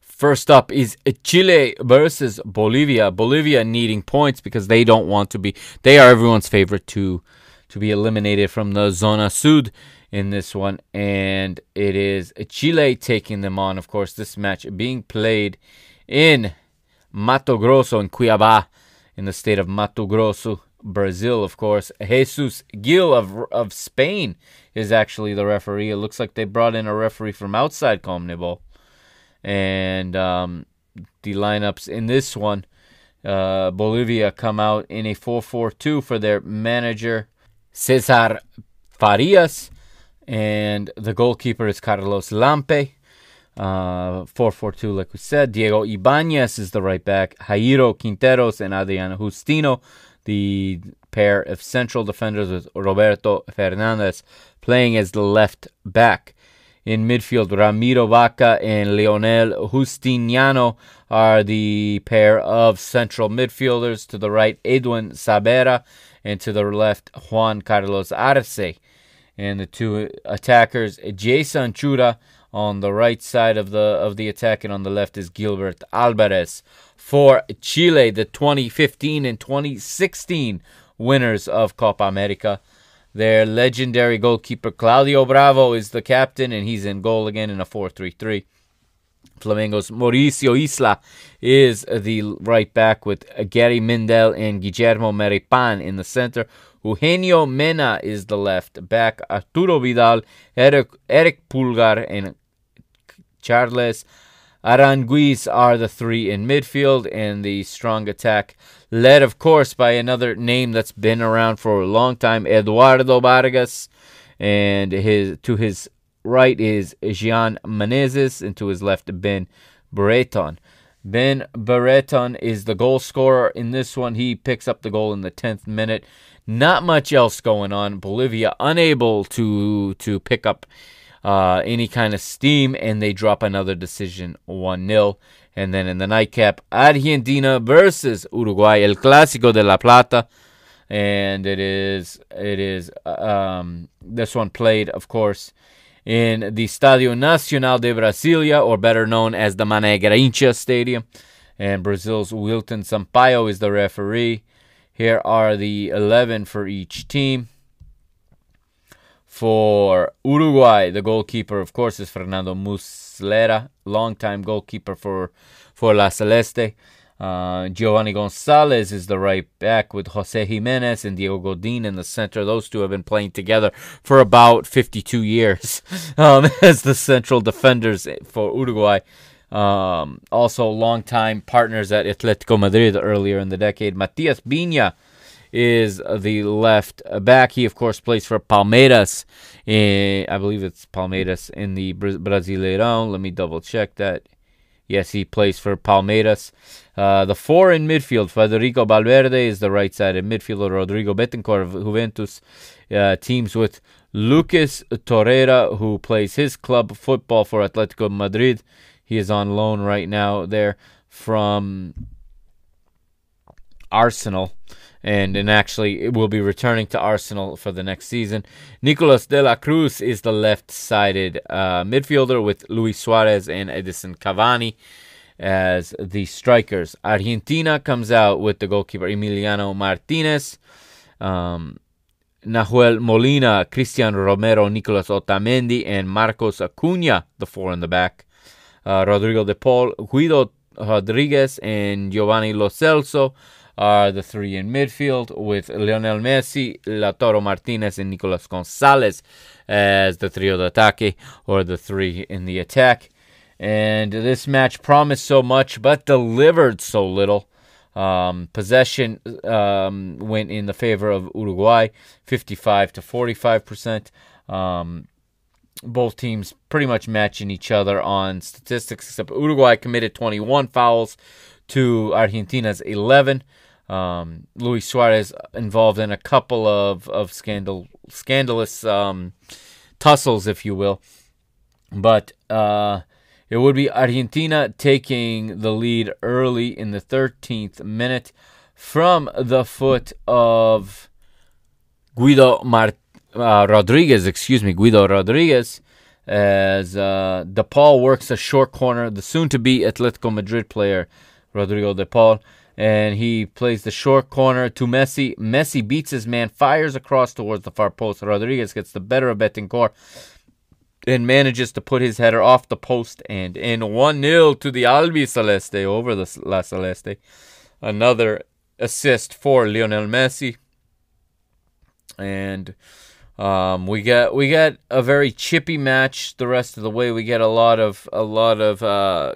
First up is Chile versus Bolivia. Bolivia needing points because they don't want to be. They are everyone's favorite to to be eliminated from the Zona Sud in this one, and it is Chile taking them on. Of course, this match being played in Mato Grosso in Cuiabá, in the state of Mato Grosso, Brazil. Of course, Jesus Gil of of Spain is actually the referee. It looks like they brought in a referee from outside CONMEBOL and um, the lineups in this one. Uh, Bolivia come out in a 4-4-2 for their manager Cesar Farias, and the goalkeeper is Carlos Lampe. Uh, 4-4-2, like we said. Diego Ibanez is the right back. Jairo Quinteros and Adriano Justino, the pair of central defenders with Roberto Fernandez playing as the left back. In midfield, Ramiro Vaca and Leonel Justiniano are the pair of central midfielders. To the right, Erwin Saavedra, and to the left, Juan Carlos Arce. And the two attackers, Jason Chura on the right side of the of the attack, and on the left is Gilbert Alvarez for Chile, the 2015 and 2016 winners of Copa America. Their legendary goalkeeper Claudio Bravo is the captain, and he's in goal again in a 4-3-3. Flamengo's Mauricio Isla is the right back with Gary Medel and Guillermo Maripán in the center. Eugenio Mena is the left back. Arturo Vidal, Eric, Eric Pulgar, and Charles Aranguiz are the three in midfield, and the strong attack, led, of course, by another name that's been around for a long time, Eduardo Vargas, and his to his right is Jean Meneses, and to his left, Ben Brereton. Ben Brereton is the goal scorer in this one. He picks up the goal in the 10th minute. Not much else going on. Bolivia unable to to pick up uh, any kind of steam, and they drop another decision 1 0. And then in the nightcap, Argentina versus Uruguay, El Clásico de la Plata. And it is, it is, um, this one played, of course, in the Estadio Nacional de Brasilia, or better known as the Mané Garrincha Stadium. And Brazil's Wilton Sampaio is the referee. Here are the 11 for each team. For Uruguay, the goalkeeper, of course, is Fernando Muslera, longtime goalkeeper for, for La Celeste. Uh, Giovanni Gonzalez is the right back with Jose Gimenez and Diego Godin in the center. Those two have been playing together for about 52 years um, as the central defenders for Uruguay. Um, also, longtime partners at Atletico Madrid earlier in the decade. Matias Viña is the left back. He, of course, plays for Palmeiras. In, I believe it's Palmeiras in the Brasileirão. Let me double check that. Yes, he plays for Palmeiras. Uh, the four in midfield, Federico Valverde is the right sided midfielder. Rodrigo Bentancur of Juventus uh, teams with Lucas Torreira, who plays his club football for Atletico Madrid. He is on loan right now there from Arsenal and and actually it will be returning to Arsenal for the next season. Nicolas de la Cruz is the left-sided uh, midfielder with Luis Suarez and Edinson Cavani as the strikers. Argentina comes out with the goalkeeper Emiliano Martinez. Um, Nahuel Molina, Cristian Romero, Nicolas Otamendi, and Marcos Acuna, the four in the back. Uh, Rodrigo de Paul, Guido Rodriguez, and Giovanni Lo Celso are the three in midfield, with Lionel Messi, Lautaro Martinez, and Nicolas Gonzalez as the trio de ataque, or the three in the attack. And this match promised so much, but delivered so little. Um, possession um, went in the favor of Uruguay, 55 to 45 percent. Um, both teams pretty much matching each other on statistics, except Uruguay committed 21 fouls to Argentina's 11. Um, Luis Suarez involved in a couple of, of scandal scandalous um, tussles, if you will. But uh, it would be Argentina taking the lead early in the 13th minute from the foot of Guido Mar- uh, Rodriguez, excuse me, Guido Rodriguez, as uh, De Paul works a short corner. The soon to be Atletico Madrid player, Rodrigo De Paul and he plays the short corner to Messi. Messi beats his man, fires across towards the far post. Rodriguez gets the better of Bentancur and manages to put his header off the post and in 1 0 to the Albi Celeste over the La Celeste. Another assist for Lionel Messi. And um, we get we get a very chippy match the rest of the way. We get a lot of a lot of uh,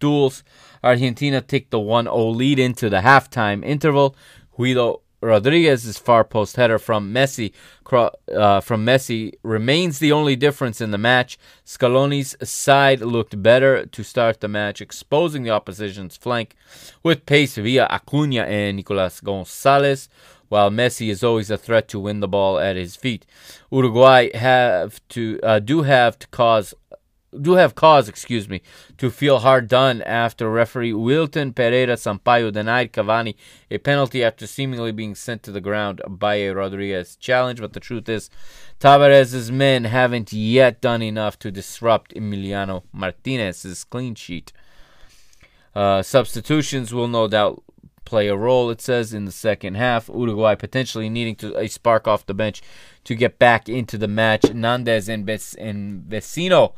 duels. Argentina take the 1 0 lead into the halftime interval. Guido Rodriguez's far post header from Messi uh, from Messi remains the only difference in the match. Scaloni's side looked better to start the match, exposing the opposition's flank with pace via Acuna and Nicolas Gonzalez, while Messi is always a threat to win the ball at his feet. Uruguay have to uh, do have to cause do have cause, excuse me, to feel hard done after referee Wilton Pereira Sampaio denied Cavani a penalty after seemingly being sent to the ground by a Rodriguez challenge. But the truth is, Tabarez's men haven't yet done enough to disrupt Emiliano Martinez's clean sheet. Uh, substitutions will no doubt play a role, it says, in the second half. Uruguay potentially needing to a spark off the bench to get back into the match. Nandez and, Ves- and Vecino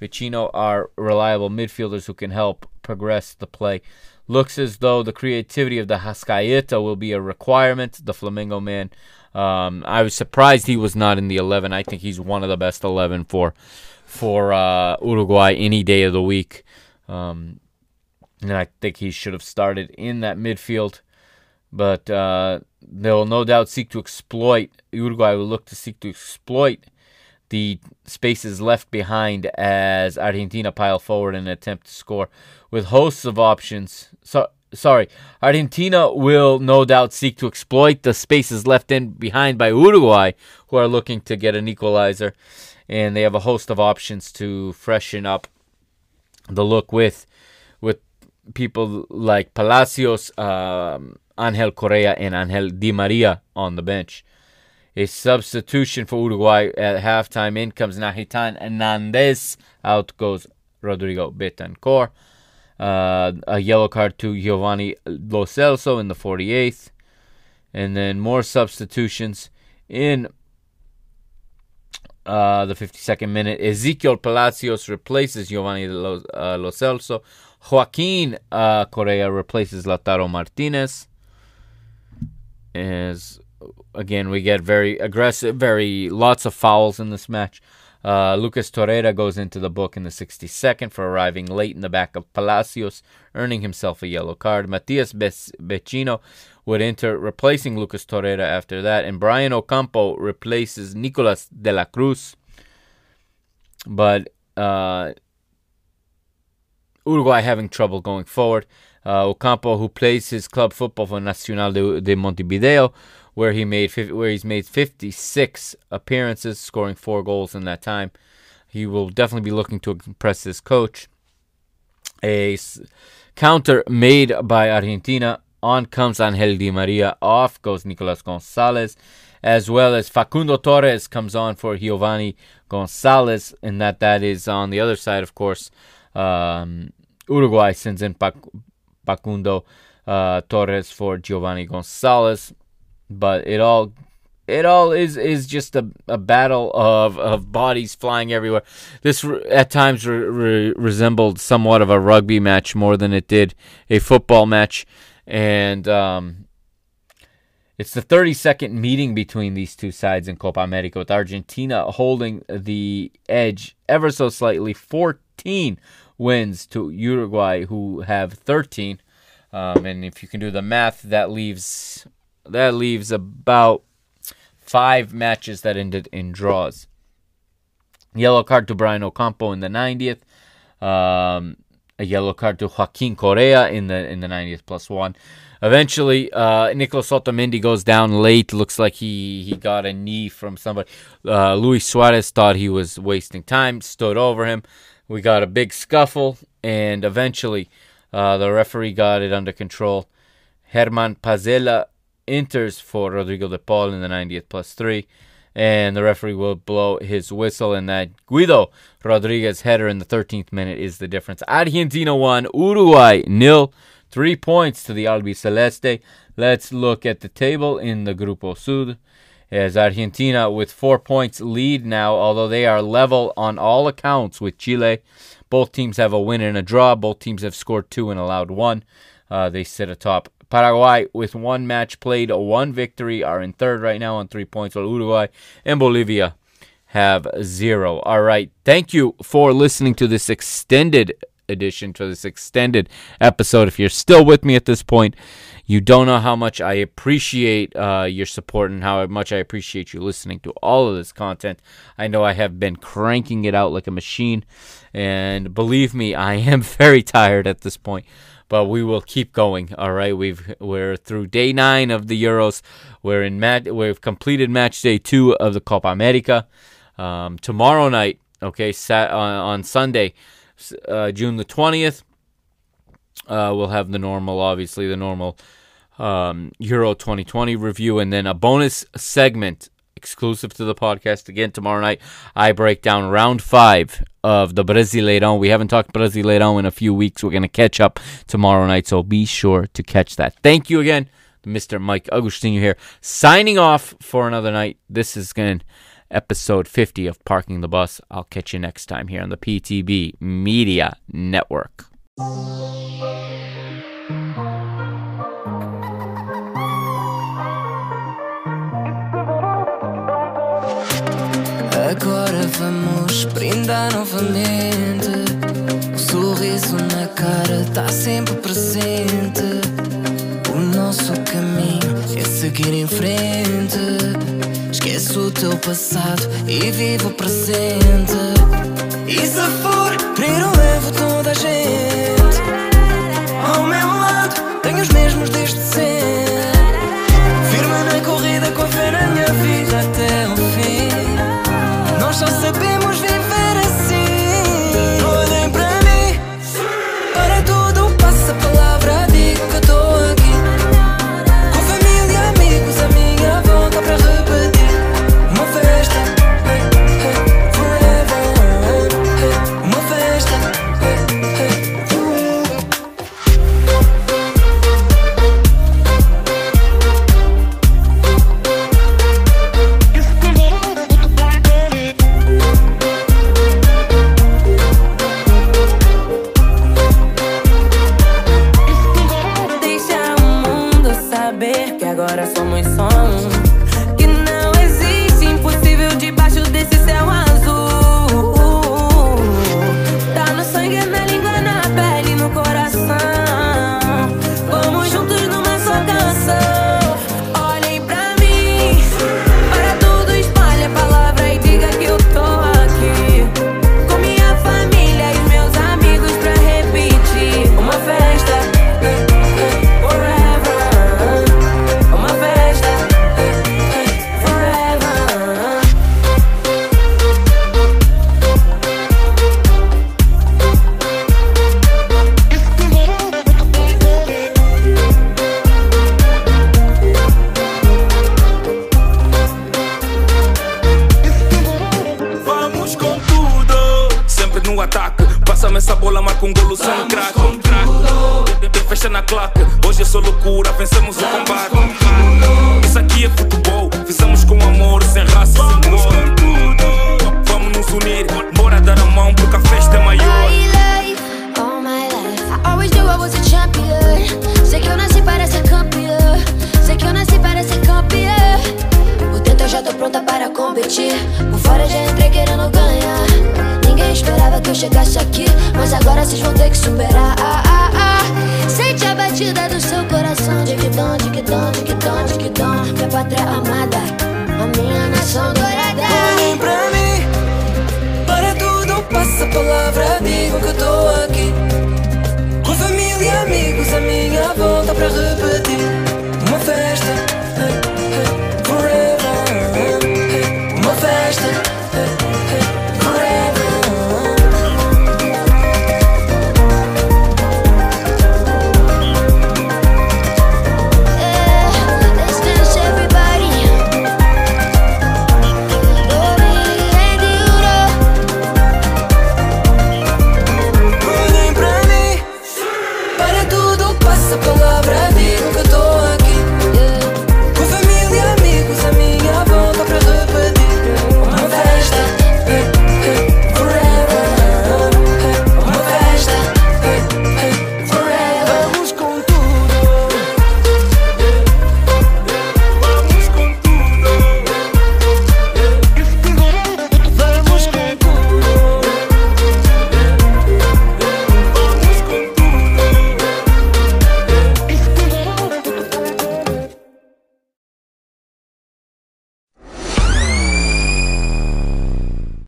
Vecino are reliable midfielders who can help progress the play. Looks as though the creativity of the D'Arrascaeta will be a requirement. The Flamengo man. Um, I was surprised he was not in the 11. I think he's one of the best 11 for for uh, Uruguay any day of the week. Um, and I think he should have started in that midfield. But uh, they'll no doubt seek to exploit. Uruguay will look to seek to exploit the spaces left behind as Argentina pile forward in an attempt to score with hosts of options. So, sorry, Argentina will no doubt seek to exploit the spaces left in behind by Uruguay, who are looking to get an equalizer, and they have a host of options to freshen up the look with people like Palacios, um, Angel Correa, and Angel Di Maria on the bench. A substitution for Uruguay at halftime. In comes Nahitan Hernandez. Out goes Rodrigo Bentancur. Uh, a yellow card to Giovanni Lo Celso in the 48th. And then more substitutions in uh, the 52nd minute. Ezequiel Palacios replaces Giovanni Lo, uh, Lo Celso. Joaquin uh, Correa replaces Lautaro Martinez. As again, we get very aggressive, very lots of fouls in this match. Uh, Lucas Torreira goes into the book in the 62nd for arriving late in the back of Palacios, earning himself a yellow card. Matias Vecino would enter, replacing Lucas Torreira after that, and Brian Ocampo replaces Nicolas de la Cruz. But uh, Uruguay having trouble going forward. Uh, Ocampo, who plays his club football for Nacional de, de Montevideo, where he made where he's made 56 appearances, scoring four goals in that time. He will definitely be looking to impress his coach. A s- counter made by Argentina. On comes Angel Di Maria. Off goes Nicolas Gonzalez, as well as Facundo Torres comes on for Giovanni Gonzalez, and that that is on the other side, of course. Um, Uruguay sends in Facundo uh, Torres for Giovanni Gonzalez but it all it all is is just a, a battle of, of bodies flying everywhere. This at times re- re- resembled somewhat of a rugby match more than it did a football match, and um, it's the 32nd meeting between these two sides in Copa America, with Argentina holding the edge ever so slightly, 14 wins to Uruguay, who have 13. Um, and if you can do the math, that leaves that leaves about five matches that ended in draws. Yellow card to Brian Ocampo in the 90th. Um, a yellow card to Joaquin Correa in the in the 90th plus one. Eventually, uh, Nicolas Otamendi goes down late. Looks like he, he got a knee from somebody. Uh, Luis Suarez thought he was wasting time, stood over him. We got a big scuffle, and eventually, uh, the referee got it under control. Germán Pezzella enters for Rodrigo de Paul in the 90th plus three. And the referee will blow his whistle, and that Guido Rodriguez header in the 13th minute is the difference. Argentina 1, Uruguay nil. Three points to the Albiceleste. Let's look at the table in the Grupo Sud. As Argentina with four points lead now, although they are level on all accounts with Chile. Both teams have a win and a draw. Both teams have scored two and allowed one. Uh, they sit atop Paraguay, with one match played, one victory, are in third right now on three points, while Uruguay and Bolivia have zero. All right. Thank you for listening to this extended edition to this extended episode. If you're still with me at this point, you don't know how much I appreciate uh, your support and how much I appreciate you listening to all of this content. I know I have been cranking it out like a machine, and believe me, I am very tired at this point. But we will keep going. All right, we've we're through day nine of the Euros. We're in mat. We've completed match day two of the Copa America. Um, tomorrow night, okay, sat on, on Sunday, uh, June the twentieth. Uh, we'll have the normal, obviously, the normal um, Euro 2020 review, and then a bonus segment exclusive to the podcast again tomorrow night. I break down round five of the Brasileirão. We haven't talked Brasileirão in a few weeks. We're going to catch up tomorrow night, so be sure to catch that. Thank you again, Mr. Mike Agostinho here, signing off for another night. This is going episode 50 of Parking the Bus. I'll catch you next time here on the PTB Media Network. Agora vamos brindar novamente. O sorriso na cara tá sempre presente. O nosso caminho é seguir em frente. Esquece o teu passado e vive o presente. E se for, primeiro levo toda a gente.